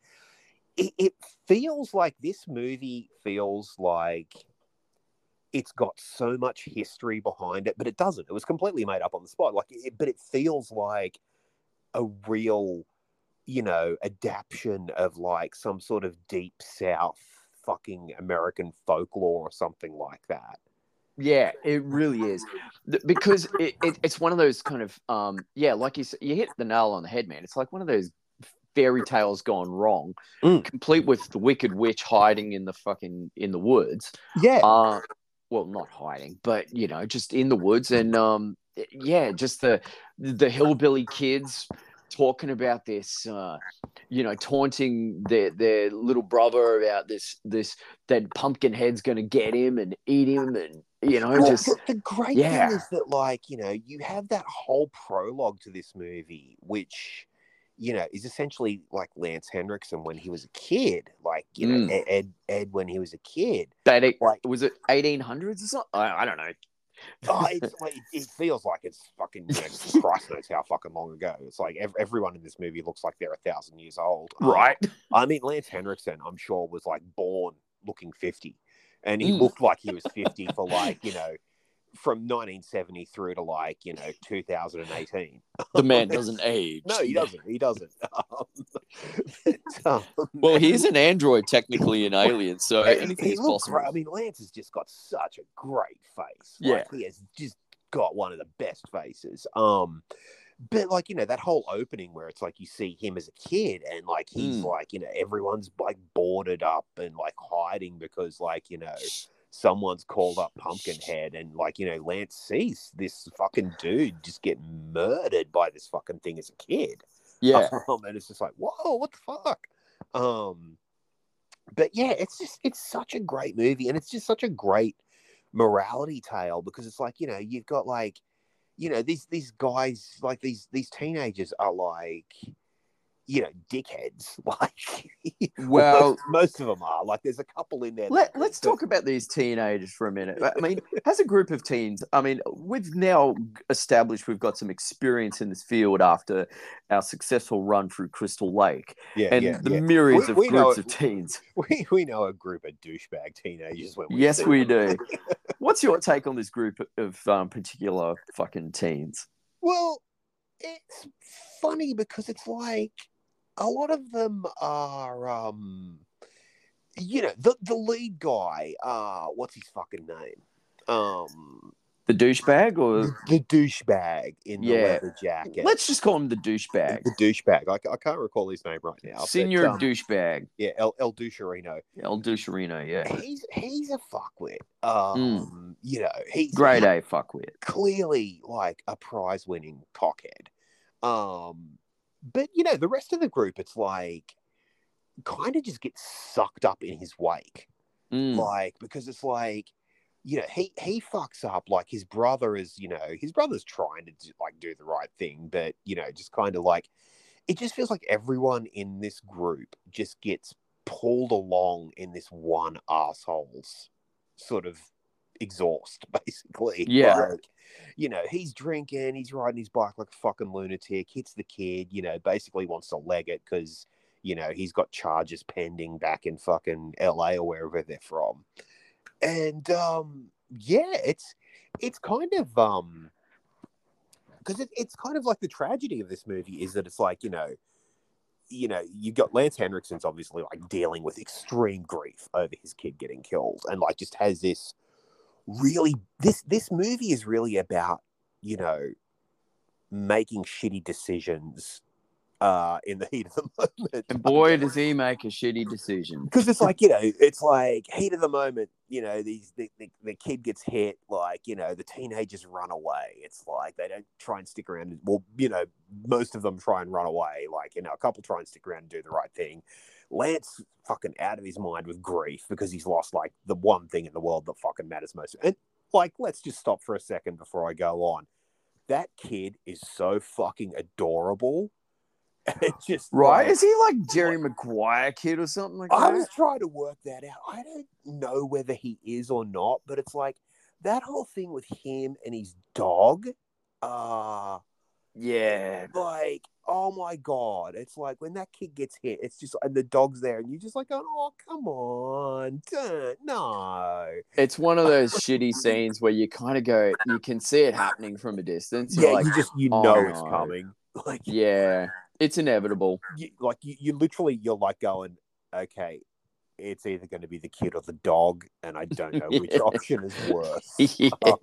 it, it feels like this movie feels like it's got so much history behind it but it doesn't. It was completely made up on the spot. Like it, but it feels like a real you know adaptation of like some sort of deep south fucking american folklore or something like that Yeah, it really is. Because it, it, it's one of those kind of um yeah, like you said, you hit the nail on the head, man. It's like one of those fairy tales gone wrong, Mm. complete with the wicked witch hiding in the fucking in the woods. yeah Uh well, not hiding, but you know, just in the woods and um yeah, just the the hillbilly kids talking about this uh you know taunting their their little brother about this this that pumpkinhead's going to get him and eat him and you know Well, just the, the great yeah. thing is that like you know you have that whole prologue to this movie which you know is essentially like lance henriksen when he was a kid like you know Mm. Ed, ed ed when he was a kid that it, like was it 1800s or something I, I don't know oh, it's like it feels like it's fucking you know, Christ knows how fucking long ago. It's like ev- everyone in this movie looks like they're a thousand years old. Um, right I mean, Lance Henriksen, I'm sure, was like born looking 50, and he Mm. looked like he was 50 for like you know from 1970 through to like you know 2018. the man doesn't age No, he doesn't. He doesn't. Um, um, well he's an android technically an alien so He- anything is possible great. I mean, Lance has just got such a great face. Yeah. Like, he has just got one of the best faces. Um, but like you know that whole opening where it's like you see him as a kid and like he's Mm. like you know everyone's like boarded up and like hiding because like you know someone's called up Pumpkinhead and like you know Lance sees this fucking dude just get murdered by this fucking thing as a kid. yeah Um, and it's just like, whoa, what the fuck? Um, but yeah, it's just it's such a great movie, and it's just such a great morality tale because it's like you know you've got like you know these these guys like these these teenagers are like you know dickheads like Well- most, most of them are like there's a couple in there Let, let's talk about these teenagers for a minute. I mean, as a group of teens, I mean, we've now established we've got some experience in this field after our successful run through Crystal Lake yeah and yeah, the yeah. myriads We- of we groups it- of teens. we, we know a group of douchebag teenagers when we Yes, we them. do. What's your take on this group of um, particular fucking teens? Well, it's funny because it's like a lot of them are, um, you know, the the lead guy. Uh, what's his fucking name? Um, The douchebag, or the douchebag in the Yeah. leather jacket. let's just call him the douchebag. the douchebag. I, I can't recall his name right now. Senior um, douchebag, yeah, El, El Doucherino. El Doucherino. Yeah, He's he's a fuckwit. Um, you know, he's grade A fuckwit. clearly like a prize winning cockhead. Um, but you know, the rest of the group, it's like kind of just gets sucked up in his wake. Mm. Like, because it's like, you know, he he fucks up like his brother is, you know, his brother's trying to do, like do the right thing, but you know, just kind of like it just feels like everyone in this group just gets pulled along in this one asshole's sort of exhaust, basically. Yeah. Like, you know, he's drinking, he's riding his bike like a fucking lunatic, hits the kid, you know, basically wants to leg it because, you know, he's got charges pending back in fucking LA or wherever they're from. And um yeah, it's it's kind of um because it, it's kind of like the tragedy of this movie is that it's like, you know, you know, you've got Lance Henriksen's obviously like dealing with extreme grief over his kid getting killed and like just has this really this this movie is really about, you know, making shitty decisions uh in the heat of the moment. And boy, does he make a shitty decision. because it's like you know it's like heat of the moment you know these the, the, the kid gets hit like you know the teenagers run away it's like they don't try and stick around well you know most of them try and run away like you know a couple try and stick around and do the right thing lance fucking out of his mind with grief because he's lost like the one thing in the world that fucking matters most and like let's just stop for a second before i go on that kid is so fucking adorable it just Right? like- Is he like Jerry Maguire kid or something like I that? I was trying to work that out. I don't know whether he is or not, but it's like that whole thing with him and his dog. Uh Yeah. like, oh my god. It's like when that kid gets hit, it's just and the dog's there, and you're just like, oh come on, don't, no. It's one of those shitty scenes where you kind of go, you can see it happening from a distance. You're Yeah, like, you just you oh, know it's no. coming. Like yeah, it's inevitable. you, like you, you literally you're like going, okay, it's either going to be the kid or the dog, and I don't know which option is worse. Um,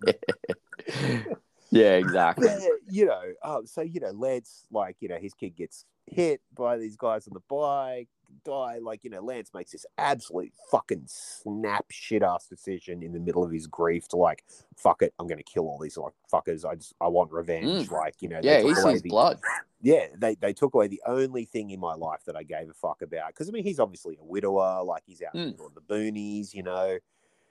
yeah. exactly. You know, um, so you know, Lance, like, you know, his kid gets hit by these guys on the bike, die. Like, you know, Lance makes this absolute fucking snap shit ass decision in the middle of his grief to like, fuck it, I'm gonna kill all these like fuckers. I just I want revenge. Mm. Like, you know, Yeah, he sees the- blood. yeah, they, they took away the only thing in my life that I gave a fuck about. Because I mean, he's obviously a widower, like he's out in Mm. middle the boonies, you know.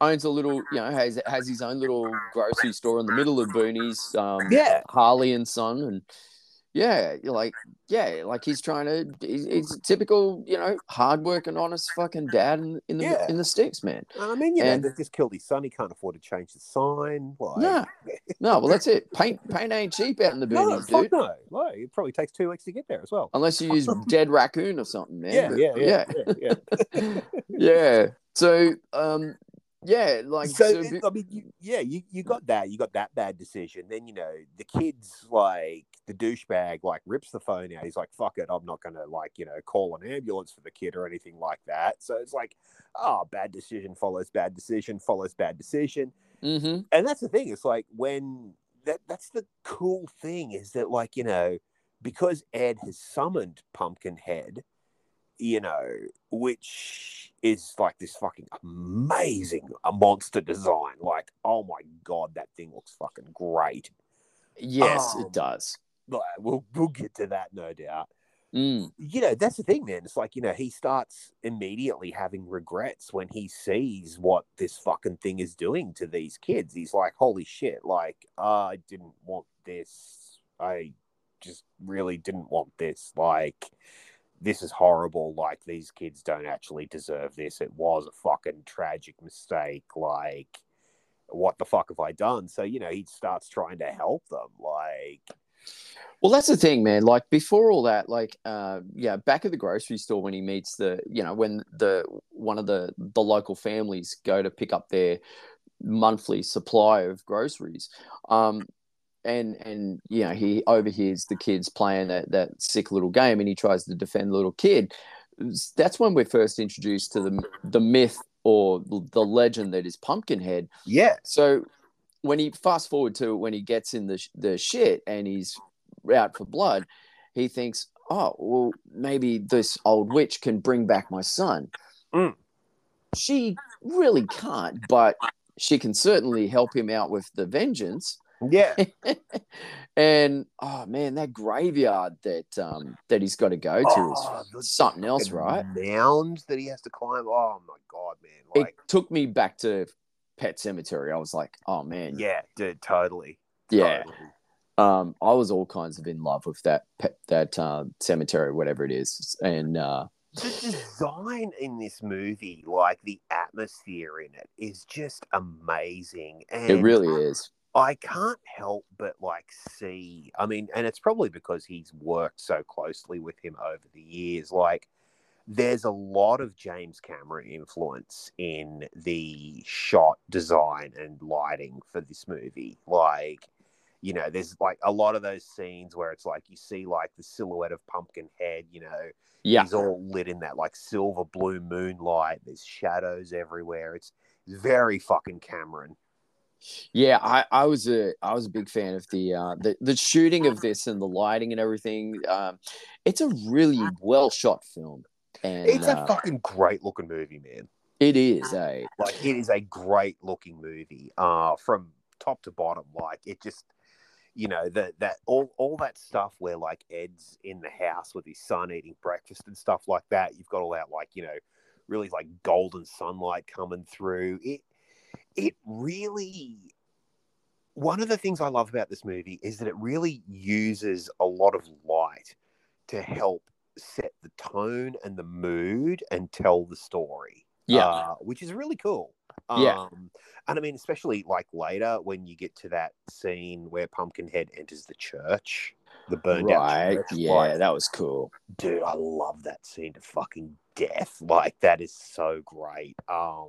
Owns a little, you know, has has his own little grocery store in the middle of boonies. Um, Yeah, Harley and Son, and yeah, you're like, yeah, like he's trying to. He's, he's a typical, you know, hardworking, honest fucking dad in, in the Yeah. in the sticks, man. I mean, you know, they've just killed his son. He can't afford to change the sign. Like, No, no, well that's it. Paint paint ain't cheap out in the No, boonies, fuck dude. no. No, it probably takes two weeks to get there as well. Unless you use dead raccoon or something, man. Yeah, But, yeah, yeah, yeah, yeah. yeah. So, um, yeah, like so, so, I mean, you, yeah, you, you got that. You got that bad decision. Then you know the kids like the douchebag like rips the phone out. He's like, "Fuck it, I'm not gonna like you know call an ambulance for the kid or anything like that." So it's like, oh, bad decision follows bad decision follows bad decision. hmm and that's the thing it's like when that that's the cool thing is that like you know because ed has summoned pumpkinhead you know which is like this fucking amazing a monster design. Like oh my god that thing looks fucking great. Yes, Um, it does. But we'll we'll get to that no doubt. Mm. you know that's the thing man. It's like you know he starts immediately having regrets when he sees what this fucking thing is doing to these kids. He's like holy shit like i didn't want this. I just really didn't want this. Like this is horrible like these kids don't actually deserve this it was a fucking tragic mistake like what the fuck have i done so you know he starts trying to help them like Well, that's the thing, man. Like before all that, like uh, yeah, back at the grocery store when he meets the, you know, when the one of the the local families go to pick up their monthly supply of groceries, um, and and you know he overhears the kids playing that that sick little game, and he tries to defend the little kid. That's when we're first introduced to the the myth or the legend that is Pumpkinhead. yeah So when he fast forward to when he gets in the the shit and he's out for blood, he thinks, oh well, maybe this old witch can bring back my son. Mm. She really can't, but she can certainly help him out with the vengeance. Yeah. and oh man, that graveyard that um that he's got to go to Oh, is something else, right? Mounds that he has to climb. Oh my god, man! It took me back to Pet Sematary. I was like, oh man, yeah, dude, totally. yeah. totally. Um, I was all kinds of in love with that pet, that uh, cemetery, whatever it is, and uh, The design in this movie, like the atmosphere in it, is just amazing. And it really is. I can't help but like see. I mean, and it's probably because he's worked so closely with him over the years. Like, there's a lot of James Cameron influence in the shot design and lighting for this movie. Like, you know, there's like a lot of those scenes where it's like you see like the silhouette of Pumpkinhead, you know, Yeah, He's all lit in that like silver blue moonlight. There's shadows everywhere. It's very fucking Cameron. Yeah. I, I was a I was a big fan of the uh, the the shooting of this and the lighting and everything. Um, it's a really well shot film, and It's a uh, fucking great looking movie, man. it is a Like it is a great looking movie. Uh from top to bottom. Like it just you know, that that all all that stuff where like Ed's in the house with his son eating breakfast and stuff like that. You've got all that like, you know, really like golden sunlight coming through. It it really one of the things I love about this movie is that it really uses a lot of light to help set the tone and the mood and tell the story. yeah uh, which is really cool. Yeah. Um, and I mean, especially like later when you get to that scene where Pumpkinhead enters the church, the burned right. out church. Yeah, like, that was cool. dude, I love that scene to fucking death. Like that is so great. Um,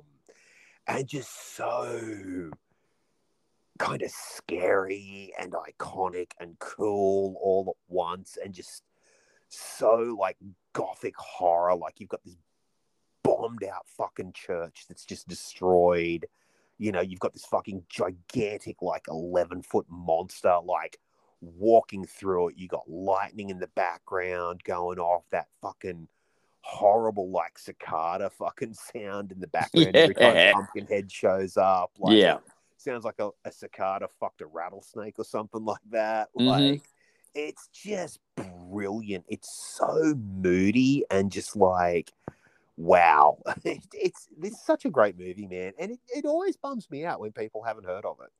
and just so kind of scary and iconic and cool all at once, and just so like gothic horror. Like you've got this bombed out fucking church that's just destroyed. You know, you've got this fucking gigantic, like 11 foot monster, like walking through it. You got lightning in the background going off, that fucking horrible, like cicada fucking sound in the background every Yeah. time Pumpkinhead shows up. Like, Yeah. sounds like a, a cicada fucked a rattlesnake or something like that. Mhm. Like, it's just brilliant. It's so moody and just like, wow. It, it's this is such a great movie, man. And it, it always bums me out when people haven't heard of it.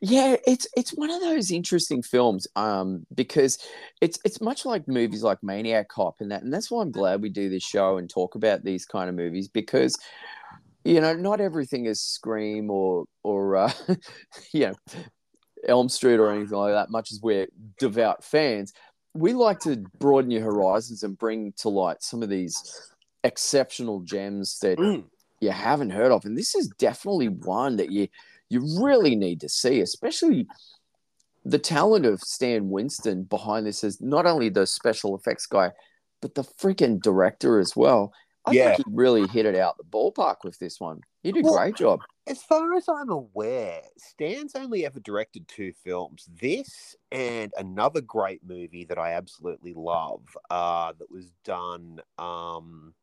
Yeah, it's it's one of those interesting films um, because it's it's much like movies like Maniac Cop and that, and that's why I'm glad we do this show and talk about these kind of movies because you know not everything is Scream or or uh, you know Elm Street or anything like that. Much as we're devout fans, we like to broaden your horizons and bring to light some of these exceptional gems that you haven't heard of, and this is definitely one that you you really need to see, especially the talent of Stan Winston behind this is not only the special effects guy, but the freaking director as well. I Yeah. think he really hit it out the ballpark with this one. He did a Well, great job. As far as I'm aware, Stan's only ever directed two films. This and another great movie that I absolutely love uh, that was done um,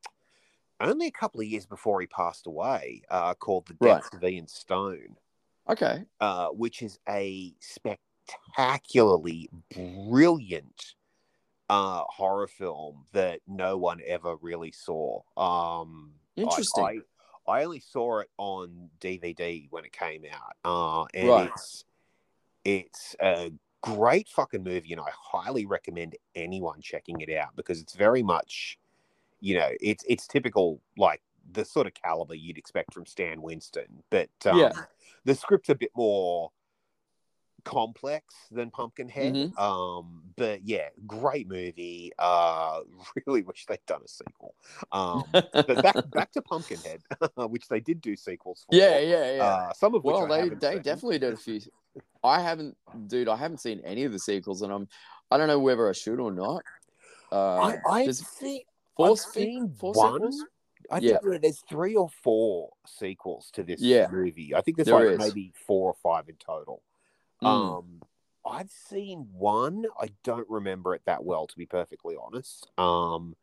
only a couple of years before he passed away uh, called The Right. Deaths of Ian Stone. Okay. uh, which is a spectacularly brilliant uh, horror film that no one ever really saw. Um, I- Interesting. I, I, only saw it on DVD when it came out, uh, and Right. it's it's a great fucking movie, and I highly recommend anyone checking it out because it's very much, you know, it's it's typical like the sort of caliber you'd expect from Stan Winston, but um, Yeah. the script's a bit more complex than Pumpkinhead. Mhm. Um, but yeah, great movie. Uh, really wish they'd done a sequel. Um, but back back to Pumpkinhead, which they did do sequels for. yeah, yeah, yeah. Uh, some of which well, I they they seen. definitely did a few. I haven't, dude. I haven't seen any of the sequels, and I'm I don't know whether I should or not. Uh, I, I've there's seen, I've seen four one. sequels? I Yeah. think there's three or four sequels to this Yeah. movie. I think there's There like maybe four or five in total. Mm. Um, I've seen one. I don't remember it that well, to be perfectly honest. Um,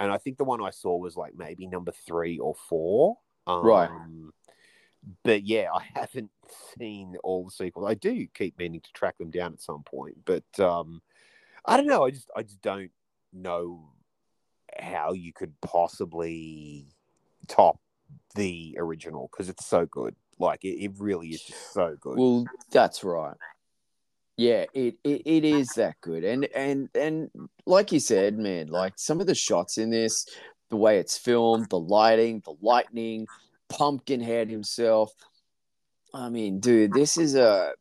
and I think the one I saw was like maybe number three or four. Um, Right. But yeah, I haven't seen all the sequels. I do keep meaning to track them down at some point, but um, I don't know. I just I just don't know how you could possibly top the original because it's so good. Like it, it really is just so good. Well, that's right. Yeah, it, it it is that good, and and and like you said, man, like some of the shots in this, the way it's filmed, the lighting, the lightning, Pumpkinhead himself. I mean, dude, this is a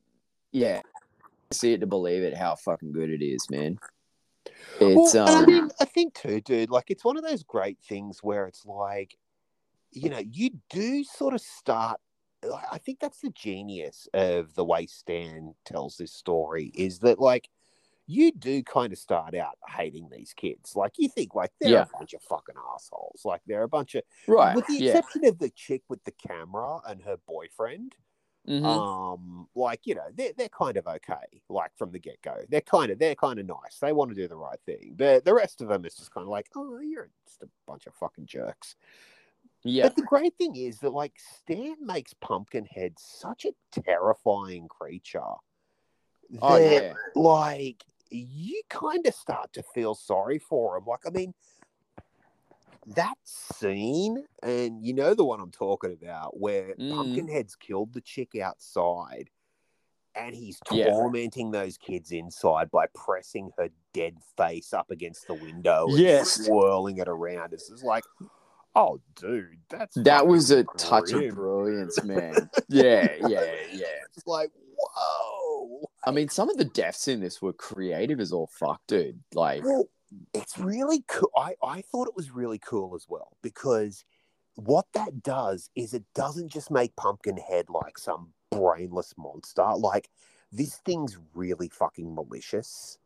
yeah. See it to believe it, how fucking good it is, man. It's Well, and I um, mean, I think too, dude. Like, it's one of those great things where it's like, you know, you do sort of start. I think that's the genius of the way Stan tells this story is that like you do kind of start out hating these kids. Like you think like they're Yeah. a bunch of fucking assholes. Like they're a bunch of right, with the yeah, exception of the chick with the camera and her boyfriend. Mhm. Um, like you know, they're they're kind of okay. Like from the get go, they're kind of they're kind of nice. They want to do the right thing. The the rest of them is just kind of like, oh, you're just a bunch of fucking jerks. yeah, But the great thing is that like Stan makes Pumpkinhead such a terrifying creature. oh that, yeah, like you kind of start to feel sorry for him. Like, I mean, that scene, and you know the one I'm talking about, where Mm. Pumpkinhead's killed the chick outside, and he's Yeah. tormenting those kids inside by pressing her dead face up against the window and Yes. swirling it around. It's just like, oh, dude, that's that was a fucking touch of brilliance, man. yeah, yeah, yeah. It's like, whoa. I mean, some of the deaths in this were creative as all fuck, dude. Like, Well, it's really cool. I, I thought it was really cool as well because what that does is it doesn't just make Pumpkinhead like some brainless monster. Like, this thing's really fucking malicious.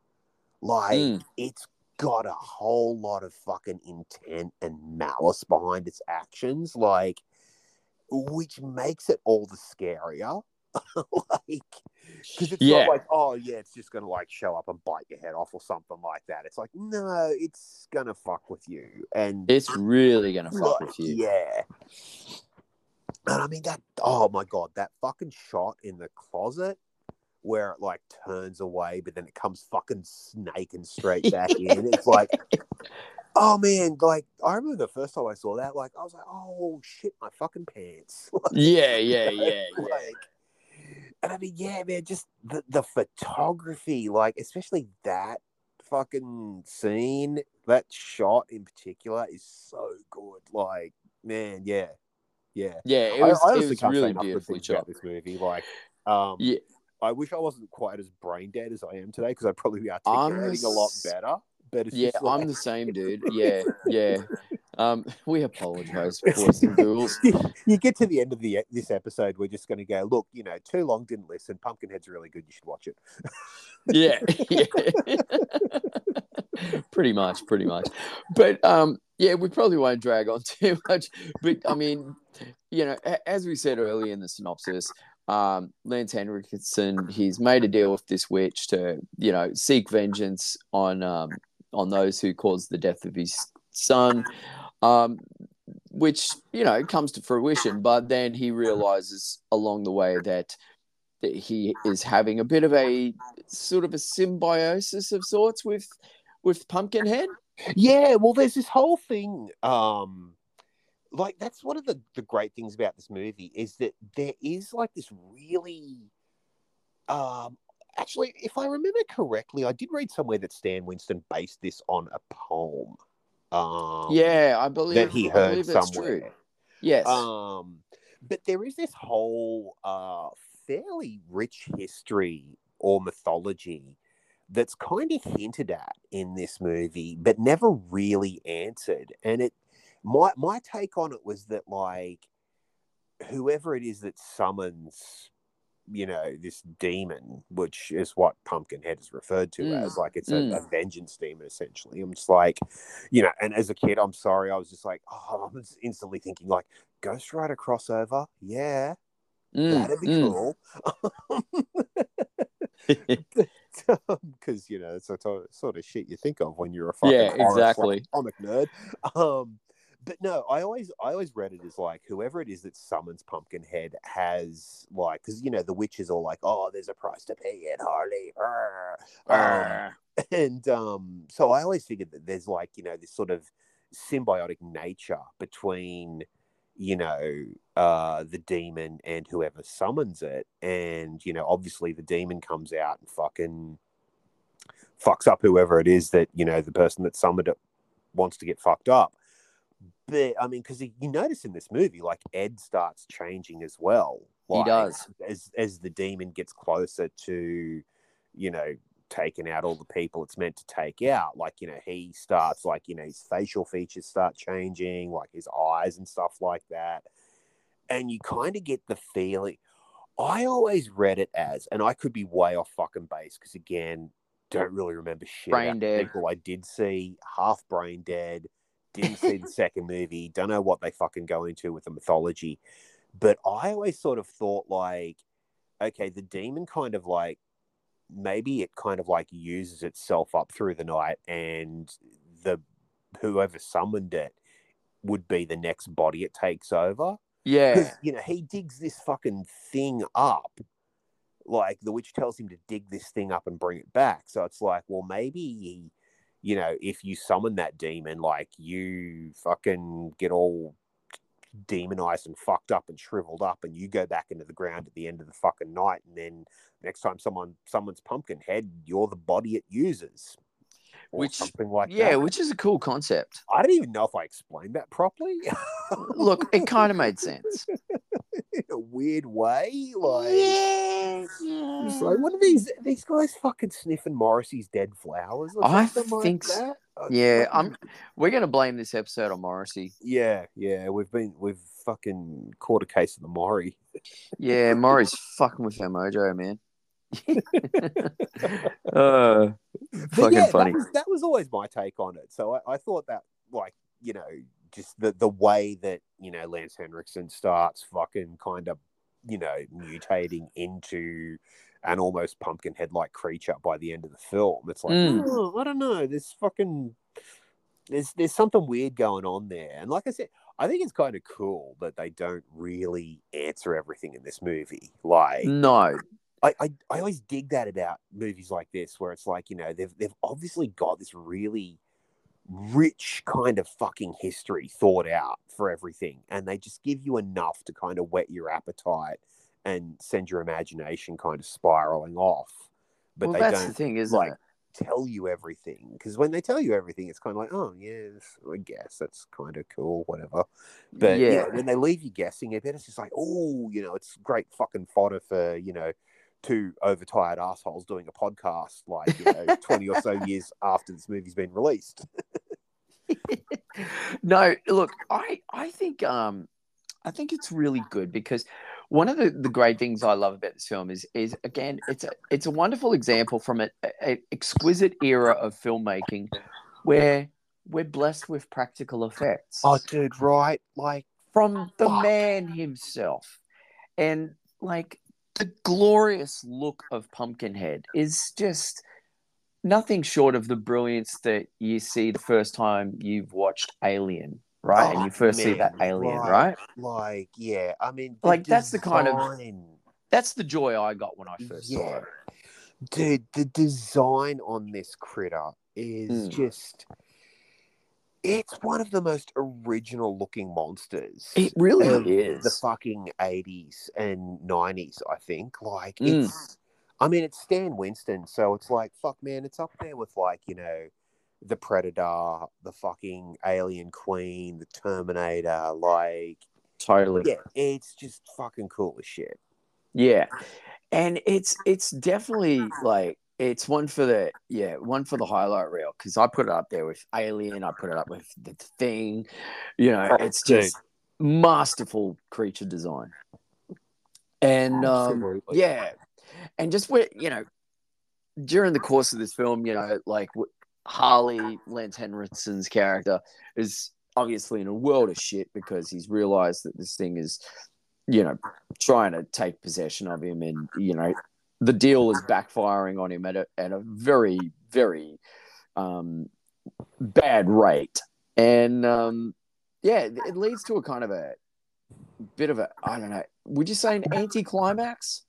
Like, Mm. it's got a whole lot of fucking intent and malice behind its actions. Like, which makes it all the scarier. like, because it's Yeah. not like, oh yeah, it's just gonna like show up and bite your head off or something like that. It's like, no, it's gonna fuck with you, and it's really gonna fuck like, with you. Yeah. And I mean that. Oh my god, that fucking shot in the closet where it like turns away, but then it comes fucking snaking straight back in. It's like, oh man, like I remember the first time I saw that, like I was like, oh shit, my fucking pants. Like, Yeah, yeah, yeah, yeah. like, and I mean, yeah, man, just the, the photography, like, especially that fucking scene, that shot in particular is so good. Like, man, yeah, yeah. Yeah, it I- was, I, it was really beautifully shot. this movie. Like, um, Yeah. I wish I wasn't quite as brain dead as I am today because I'd probably be articulating a lot better. But Yeah, just I'm the same, dude. Yeah, yeah. Um, we apologize, boys and girls. you get to the end of the this episode, we're just going to go. Look, you know, too long didn't listen. Pumpkinhead's really good. You should watch it. Yeah, yeah. pretty much, pretty much. But um, yeah, we probably won't drag on too much. But I mean, you know, a- as we said earlier in the synopsis, um, Lance Henriksen, he's made a deal with this witch to, you know, seek vengeance on um on those who caused the death of his son. Um, which you know comes to fruition, but then he realizes along the way that he is having a bit of a sort of a symbiosis of sorts with with Pumpkinhead. Yeah, well, there's this whole thing. Um, like that's one of the the great things about this movie is that there is like this really, um, actually, if I remember correctly, I did read somewhere that Stan Winston based this on a poem. Um, yeah, I believe that he heard somewhere. True. Yes. Um, but there is this whole uh, fairly rich history or mythology that's kind of hinted at in this movie, but never really answered. And it, my my take on it was that like whoever it is that summons you know, this demon, which is what Pumpkinhead is referred to Mm. as, like it's a, Mm. a vengeance demon essentially. I'm just like, you know, and as a kid, I'm sorry, I was just like, oh, I was instantly thinking like Ghost Rider crossover, yeah, Mm, that'd be mm. cool. Because you know, it's the sort of shit you think of when you're a fucking Yeah, exactly. comic nerd. Um, but no, I always I always read it as like whoever it is that summons Pumpkinhead has like because you know the witch is all like, oh, there's a price to pay it, Harley. Arr. Um, Arr. and um, so I always figured that there's like you know this sort of symbiotic nature between you know uh the demon and whoever summons it and you know obviously the demon comes out and fucking fucks up whoever it is that you know the person that summoned it wants to get fucked up but i mean because you notice in this movie like ed starts changing as well He does. as as the demon gets closer to you know taking out all the people it's meant to take out like you know he starts like you know his facial features start changing like his eyes and stuff like that and you kind of get the feeling i always read it as and i could be way off fucking base because again don't really remember shit Brain dead. people i did see half brain dead didn't see the second movie don't know what they fucking go into with the mythology but i always sort of thought like okay the demon kind of like maybe it kind of like uses itself up through the night and the whoever summoned it would be the next body it takes over Yeah. you know he digs this fucking thing up like the witch tells him to dig this thing up and bring it back so it's like well maybe you know if you summon that demon like you fucking get all demonized and fucked up and shriveled up and you go back into the ground at the end of the fucking night and then next time someone summons pumpkinhead you're the body it uses Which- something like yeah, that which is a cool concept. i don't even know if i explained that properly Look, it kind of made sense. in a weird way like Yes. It's like, what are these these guys fucking sniffing Morrissey's dead flowers? Or I something like think so. Yeah, I'm. We're gonna blame this episode on Morrissey. Yeah, yeah, we've been we've fucking caught a case of the Maury. Yeah, Murray's fucking with our mojo, man. uh, fucking yeah, funny. That was, that was always my take on it. So I, I thought that, like, you know, just the the way that you know Lance Henriksen starts fucking kind of, you know, mutating into an almost pumpkin head like creature by the end of the film. It's like, Mm. oh, I don't know, there's fucking there's there's something weird going on there. And like I said, I think it's kind of cool that they don't really answer everything in this movie. Like No, I, I, I always dig that about movies like this, where it's like, you know, they've they've obviously got this really rich kind of fucking history thought out for everything, and they just give you enough to kind of whet your appetite and send your imagination kind of spiraling off. But well, they that's don't the thing, isn't like it? tell you everything because when they tell you everything, it's kind of like, oh yes, I guess that's kind of cool, whatever. But yeah, yeah, when they leave you guessing a bit, it's just like, oh, you know, it's great fucking fodder for you know two overtired assholes doing a podcast like you know twenty or so years after this movie's been released. no, look, I I think um I think it's really good because one of the, the great things I love about this film is is again it's a it's a wonderful example from an exquisite era of filmmaking where we're blessed with practical effects Oh, dude, right? Like, from the fuck. man himself, and like the glorious look of Pumpkinhead is just nothing short of the brilliance that you see the first time you've watched Alien, right? and Oh, you first see that Alien, right. right? like, yeah. I mean, Like, that's the kind of- That's the joy I got when I first saw it. dude the design on this critter is Mm. just it's one of the most original looking monsters It really is. the fucking 80s and 90s i think like Mm. it's i mean it's stan winston so it's like fuck man it's up there with like you know the predator the fucking alien queen the terminator like totally. yeah it's just fucking cool as shit Yeah. And it's it's definitely like it's one for the yeah, one for the highlight reel because I put it up there with Alien, I put it up with the thing. You know, it's just masterful creature design. and um, yeah, and just where you know during the course of this film, you know, like Harley Lance Henriksen's character is obviously in a world of shit because he's realized that this thing is, you know, trying to take possession of him, and you know, the deal is backfiring on him at a at a very very um, bad rate, and um, yeah, it leads to a kind of a bit of a I don't know. Would you say an anticlimax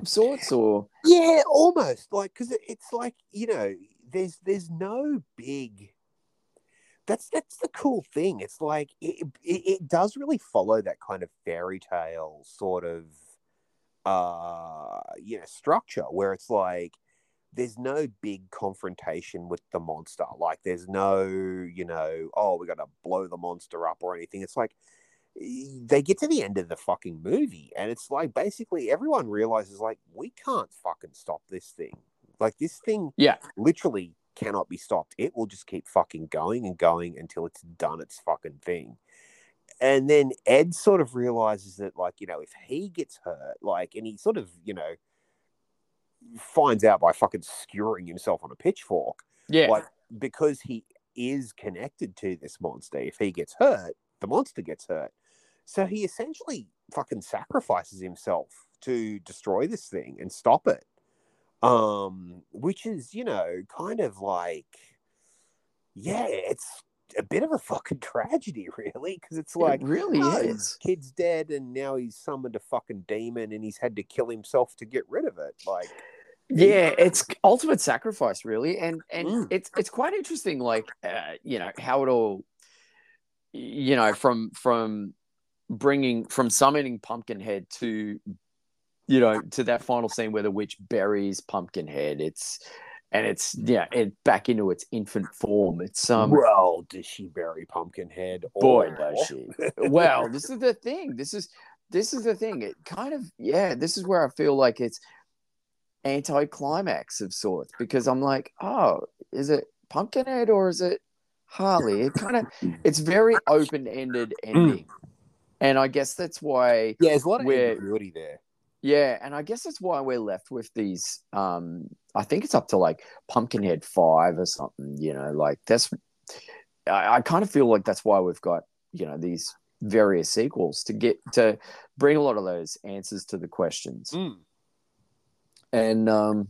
of sorts, or Yeah, almost like because it's like you know, there's there's no big. That's that's the cool thing. It's like it, it, it does really follow that kind of fairy tale sort of, uh, you know, structure where it's like there's no big confrontation with the monster. Like there's no, you know, oh, we got to blow the monster up or anything. It's like they get to the end of the fucking movie and it's like basically everyone realizes like we can't fucking stop this thing like this thing Yeah. literally cannot be stopped it will just keep fucking going and going until it's done its fucking thing and then ed sort of realizes that like you know if he gets hurt like and he sort of you know finds out by fucking skewering himself on a pitchfork yeah, like because he is connected to this monster if he gets hurt the monster gets hurt. So he essentially fucking sacrifices himself to destroy this thing and stop it. Um which is you know kind of like yeah it's a bit of a fucking tragedy really because it's like it really oh, is. kid's dead and now he's summoned a fucking demon and he's had to kill himself to get rid of it like Yeah, it's ultimate sacrifice, really, and and Mm. it's it's quite interesting, like uh, you know how it all, you know, from from bringing from summoning Pumpkinhead to, you know, to that final scene where the witch buries Pumpkinhead. It's and it's yeah, it back into its infant form. It's um, well does she bury pumpkinhead boy does she. well, this is the thing. This is this is the thing. It kind of yeah. This is where I feel like it's anti-climax of sorts because I'm like, oh, is it Pumpkinhead or is it Harley? It kind of it's very open-ended ending, and I guess that's why yeah there's a lot of ambiguity there yeah, and I guess that's why we're left with these. Um, I think it's up to like Pumpkinhead Five or something. You know, like that's. I, I kind of feel like that's why we've got you know these various sequels to get to bring a lot of those answers to the questions. Mm. And um,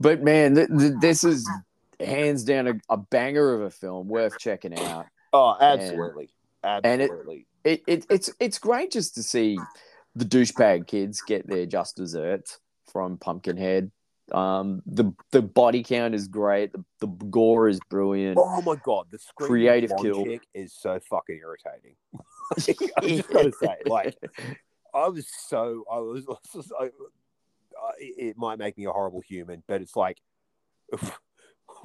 but man, th- th- this is hands down a, a banger of a film worth checking out. Oh, absolutely, and it- It, it it's it's great just to see the douchebag kids get their just desserts from Pumpkinhead. Um, the the body count is great. The, the gore is brilliant. oh my god, the Creative kill. chick is so fucking irritating. I just gotta say, like, I was so I was, I, uh, it it might make me a horrible human, but it's like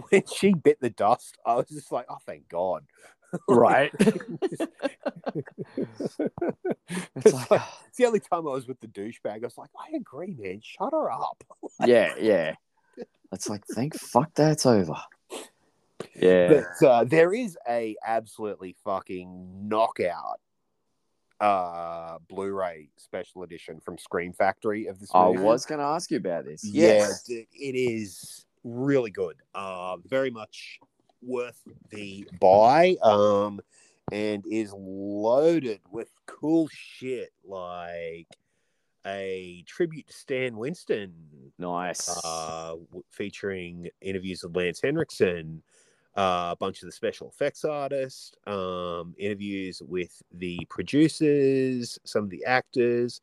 when she bit the dust, I was just like, oh, thank God. Right. it's, It's like, like- it's the only time I was with the douchebag. I was like, I agree, man. Shut her up. yeah, yeah. It's like, thank fuck that's over. Yeah. But uh, there is a absolutely fucking knockout uh Blu-ray special edition from Scream Factory of this Movie. I was going to ask you about this. Yeah, Yes. dude, it is really good. Uh, very much worth the buy. Um, and is loaded with cool shit like a tribute to Stan Winston, Nice. uh, featuring interviews with Lance Henriksen, uh, a bunch of the special effects artists, um, interviews with the producers, some of the actors,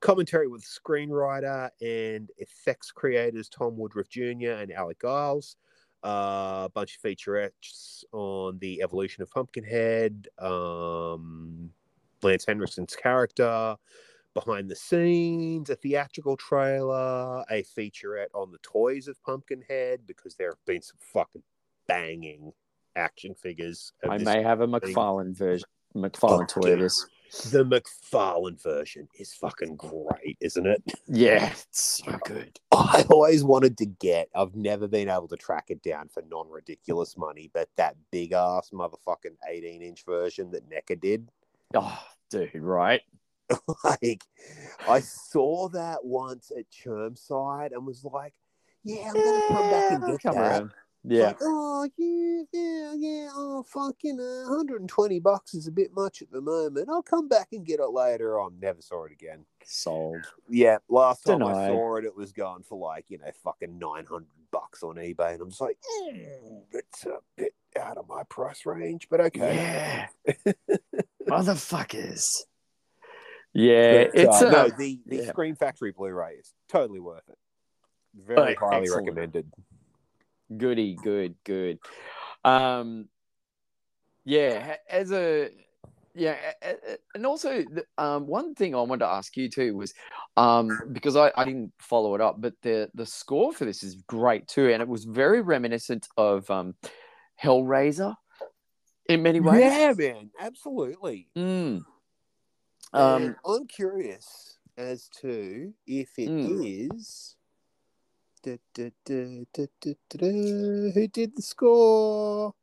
commentary with screenwriter and effects creators Tom Woodruff Jr. and Alec Gillis. Uh, a bunch of featurettes on the evolution of Pumpkinhead, um, Lance Henriksen's character, behind the scenes, a theatrical trailer, a featurette on the toys of Pumpkinhead because there have been some fucking banging action figures. I may have a. McFarlane version, McFarlane Fuck toy of this. The McFarlane version is fucking great, isn't it? Yeah, it's so good. I always wanted to get. I've never been able to track it down for non ridiculous money, but that big ass motherfucking eighteen inch version that NECA did. Oh, dude, right? like I saw that once at Chermside and was like, yeah, I'm gonna come back and get that. around. Yeah. like, oh yeah, yeah, yeah. Oh fucking uh, 120 bucks is a bit much at the moment. I'll come back and get it later on. Never saw it again. Sold. Yeah, last time I saw it, it was going for like you know fucking 900 bucks on eBay, and I'm just like, mm, it's a bit out of my price range, but okay. Yeah. Motherfuckers. Yeah, But, it's uh, uh, no the the yeah. Scream Factory Blu-ray is totally worth it. Very Oh, highly excellent. recommended. Goody, good, good. Um, yeah, as a yeah, and also um, one thing I wanted to ask you too was um, because I, I didn't follow it up, but the the score for this is great too, and it was very reminiscent of um, Hellraiser in many ways. Yeah, man, absolutely. Mm. Um, I'm curious as to if it is. Mm. Da, da, da, da, who did the score?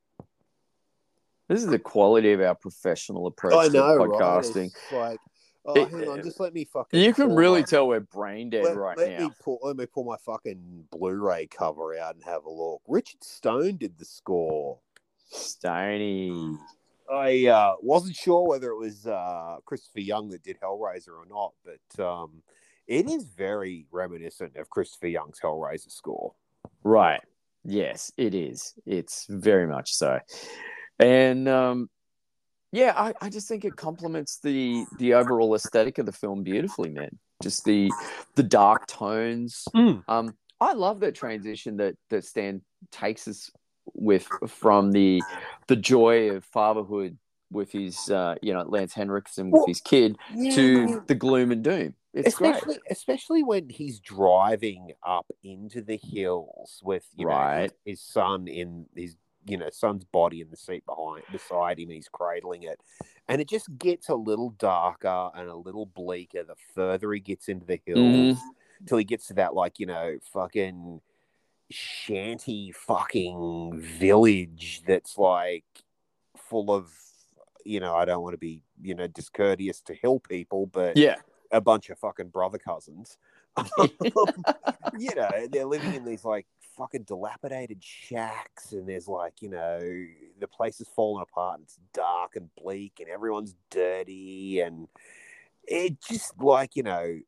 this is the quality of our professional approach I know, right? podcasting. It's like, oh, It- hang on, just let me fucking. You can really my- tell we're brain dead let, right let now. Me pull, let me pull my fucking Blu-ray cover out and have a look. Richard Stone did the score. Stony. I uh, wasn't sure whether it was uh, Christopher Young that did Hellraiser or not, but um, it is very reminiscent of Christopher Young's Hellraiser score. Right. Yes, it is. It's very much so. And um yeah, I, I just think it complements the the overall aesthetic of the film beautifully, man. Just the the dark tones. Mm. Um I love that transition that that Stan takes us with from the the joy of fatherhood with his uh you know Lance Henriksen with Well, his kid to the gloom and doom. It's great. especially especially when he's driving up into the hills with you know Right. his, his son in his you know son's body in the seat behind beside him he's cradling it and it just gets a little darker and a little bleaker the further he gets into the hills Mhm. till he gets to that like you know fucking shanty fucking village that's like full of you know i don't want to be you know discourteous to hill people but Yeah. A bunch of fucking brother cousins. you know, they're living in these like fucking dilapidated shacks, and there's like, you know, the place is falling apart, and it's dark and bleak, and everyone's dirty, and it just like, you know,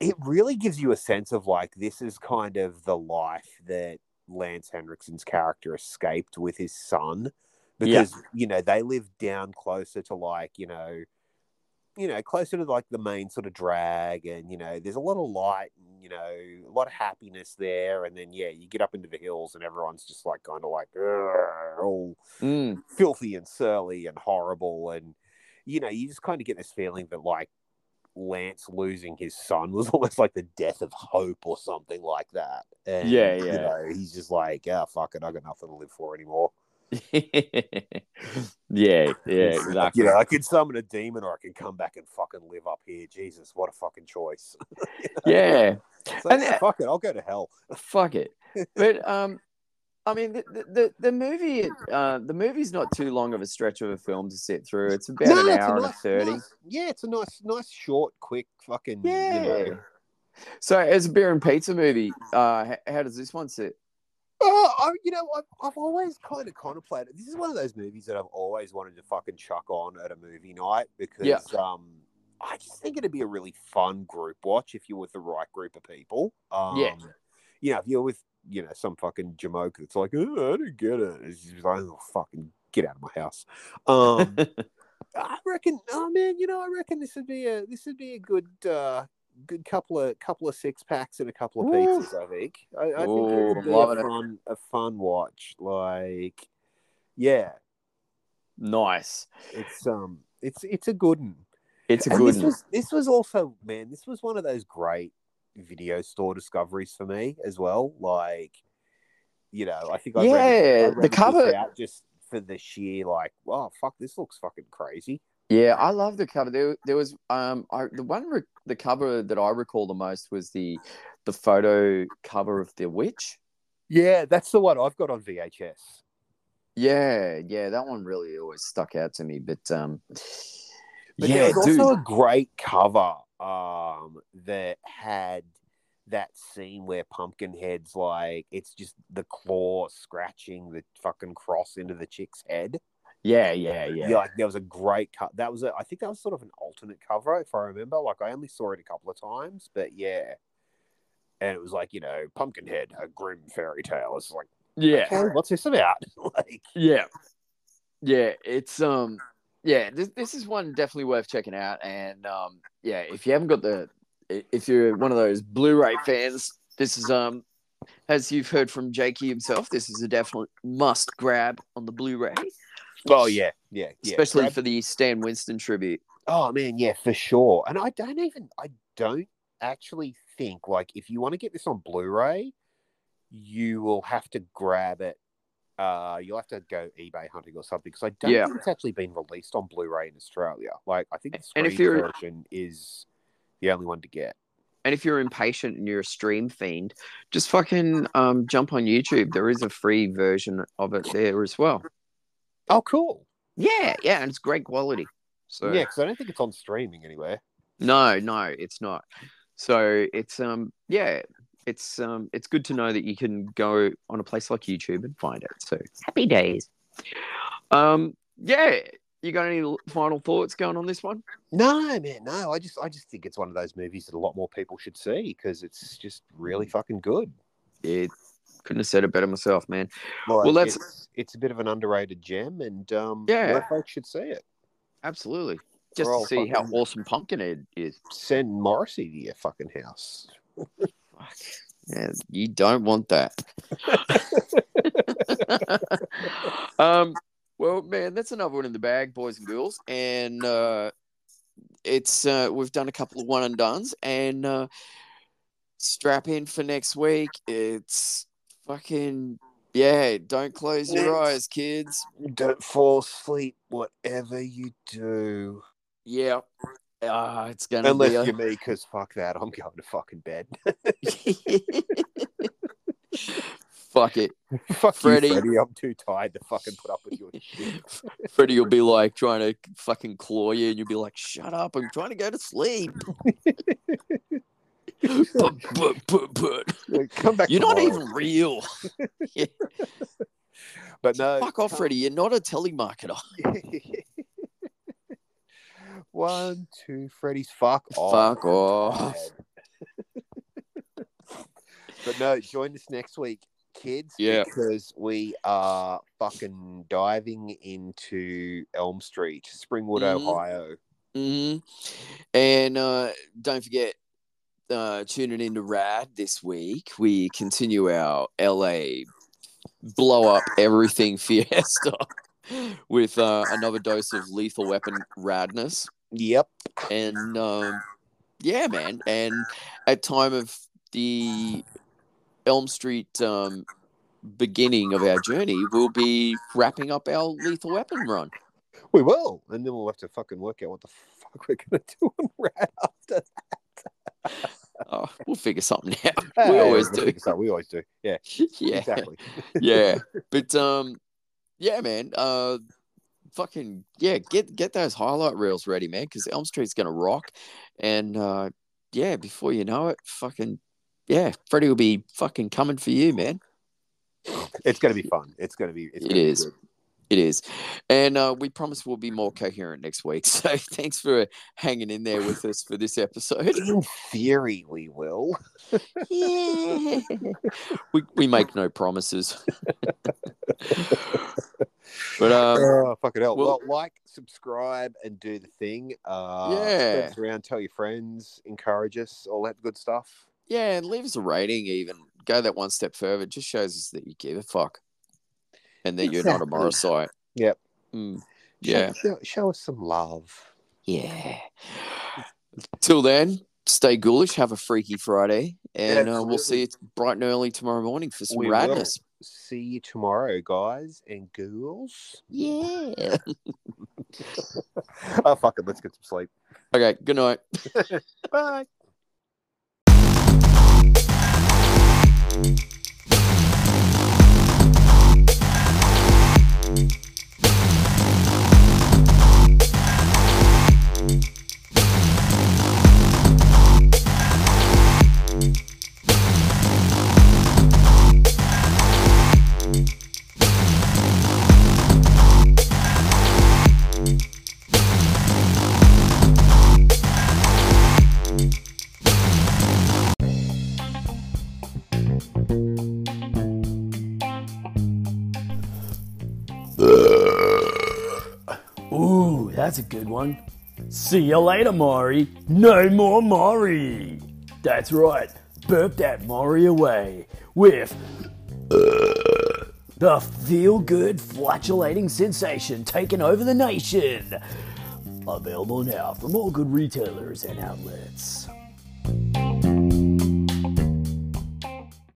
it really gives you a sense of like this is kind of the life that Lance Henriksen's character escaped with his son because you know they live down closer to like you know you know closer to like the main sort of drag and you know there's a lot of light and you know a lot of happiness there and then yeah you get up into the hills and everyone's just like kind of like all Mm. filthy and surly and horrible and you know you just kind of get this feeling that like Lance losing his son was almost like the death of hope or something like that. And, Yeah, You yeah. know, he's just like, ah, fuck it, I got nothing to live for anymore. yeah, yeah, exactly. You know, I can summon a demon or I can come back and fucking live up here. Jesus, what a fucking choice. yeah, So, And, uh, fuck it, I'll go to hell. fuck it. But um, I mean, the the, the movie, uh, the movie's not too long of a stretch of a film to sit through. It's about No, an it's hour and a thirty. nice- yeah, it's a nice, nice, short, quick, fucking. Yeah. You know, So, as a beer and pizza movie, uh, how, how does this one sit? Oh, I, you know, I've, I've always kind of contemplated. This is one of those movies that I've always wanted to fucking chuck on at a movie night because Yeah. um, I just think it'd be a really fun group watch if you're with the right group of people. Um, Yeah. You know, if you're with, you know, some fucking jamoke that's like, oh, I don't get it. It's just like, oh, fucking get out of my house. Um, I reckon, oh man, you know, I reckon this would be a this would be a good uh good couple of couple of six packs and a couple of Ooh. pizzas. I think. I, I think Ooh, it would be a loving it. fun a fun watch. Like, yeah, nice. it's um, it's it's a good one. It's a And good this one. was this was also man, this was one of those great video store discoveries for me as well. Like, you know, I think I Yeah, rented, I the cover- out just for the sheer like, oh fuck, this looks fucking crazy. Yeah, I love the cover. There, there was um, I, the one re- the cover that I recall the most was the the photo cover of the witch. Yeah, that's the one I've got on VHS. Yeah, yeah, that one really always stuck out to me. But um, But yeah, there was dude. also a great cover um, that had that scene where Pumpkinhead's like it's just the claw scratching the fucking cross into the chick's head. Yeah, yeah, yeah. Yeah, like there was a great cut. That was a, I think that was sort of an alternate cover, if I remember. Like I only saw it a couple of times, but yeah. And it was like you know, Pumpkinhead, a grim fairy tale. It's like, Yeah. okay, what's this about? like, Yeah. Yeah, it's um yeah, this this is one definitely worth checking out and um yeah, if you haven't got the if you're one of those Blu-ray fans, this is um as you've heard from Jakey himself, this is a definite must grab on the Blu-ray, oh yeah, yeah, yeah. especially Grab- for the Stan Winston tribute. Oh man, yeah, for sure. And I don't even I don't actually think like if you want to get this on Blu-ray, you will have to grab it. Uh, you'll have to go eBay hunting or something because I don't Yeah. think it's actually been released on Blu-ray in Australia. Like I think the you're- version is the only one to get. And if you're impatient and you're a stream fiend, just fucking um jump on YouTube. There is a free version of it there as well. Oh, cool. Yeah, yeah, and it's great quality. So Yeah, because I don't think it's on streaming anywhere. No, no, it's not. So it's um yeah, it's um it's good to know that you can go on a place like YouTube and find it. So happy days. Um yeah, you got any final thoughts going on this one? No, man, no. I just I just think it's one of those movies that a lot more people should see because it's just really fucking good. It couldn't have said it better myself, man. Like, Well, let's- It's, it's a bit of an underrated gem, and um, Yeah. folks should see it. Absolutely. Just to see how awesome Pumpkinhead is. Send Morrissey to your fucking house. Fuck. Yeah, you don't want that. um, well, man, that's another one in the bag, boys and girls, and uh, it's uh, we've done a couple of one and duns, and uh, strap in for next week. It's fucking yeah. Don't close your Yes. eyes, kids. Don't fall asleep, whatever you do. Yeah. Ah, it's gonna Unless be a- you're me, because fuck that, I'm going to fucking bed. Fuck it. fuck Freddy. you, Freddy. I'm too tired to fucking put up with your shit. Freddy will be like trying to fucking claw you, and you'll be like, "Shut up! I'm trying to go to sleep." but, but, but, but, Like, Come back. you're not even real. But no. Fuck off, come- Freddy. You're not a telemarketer. One, two, Freddy's fuck off. Fuck off. but no, join us next week, kids. Yeah. Because we are fucking diving into Elm Street, Springwood, Mhm. Ohio. hmm And uh, don't forget, uh, tuning into Rad this week. We continue our LA blow up everything fiesta with uh, another dose of lethal weapon radness. Yep. and um, yeah, man. And at time of the Elm Street um, beginning of our journey, we'll be wrapping up our lethal weapon run. We will. And then we'll have to fucking work out what the fuck we're going to do on Rad after Oh, we'll figure something out. we Yeah, always we'll do. We always do. Yeah. Yeah, Exactly. yeah. But um, yeah, man. Uh, fucking yeah. Get get those highlight reels ready, man, because Elm Street's gonna rock. And uh, yeah, before you know it, fucking yeah, Freddy will be fucking coming for you, man. It's going to be fun. It's going to be. It's It gonna be is. good. It is. And uh, we promise we'll be more coherent next week. So thanks for hanging in there with us for this episode. In theory, we will. yeah. We, we make no promises. but um, oh, fucking hell. well- Well, like, subscribe, and do the thing. Uh, Yeah. Around, tell your friends, encourage us, all that good stuff. yeah, and leave us a rating even. Go that one step further. It just shows us that you give a fuck. And that you're not a Exactly. Morrisite. Yep. Mm, yeah. Show, show us some love. Yeah. Till then, stay ghoulish. Have a freaky Friday. And uh, we'll see you bright and early tomorrow morning for some We will. See you tomorrow, guys and ghouls. Yeah. oh, fuck it. Let's get some sleep. Okay. Good night. Bye. That's a good one. See you later, Maury. No more Maury. That's right. Burp that Maury away with uh, the feel good flatulating sensation taking over the nation. Available now from all good retailers and outlets.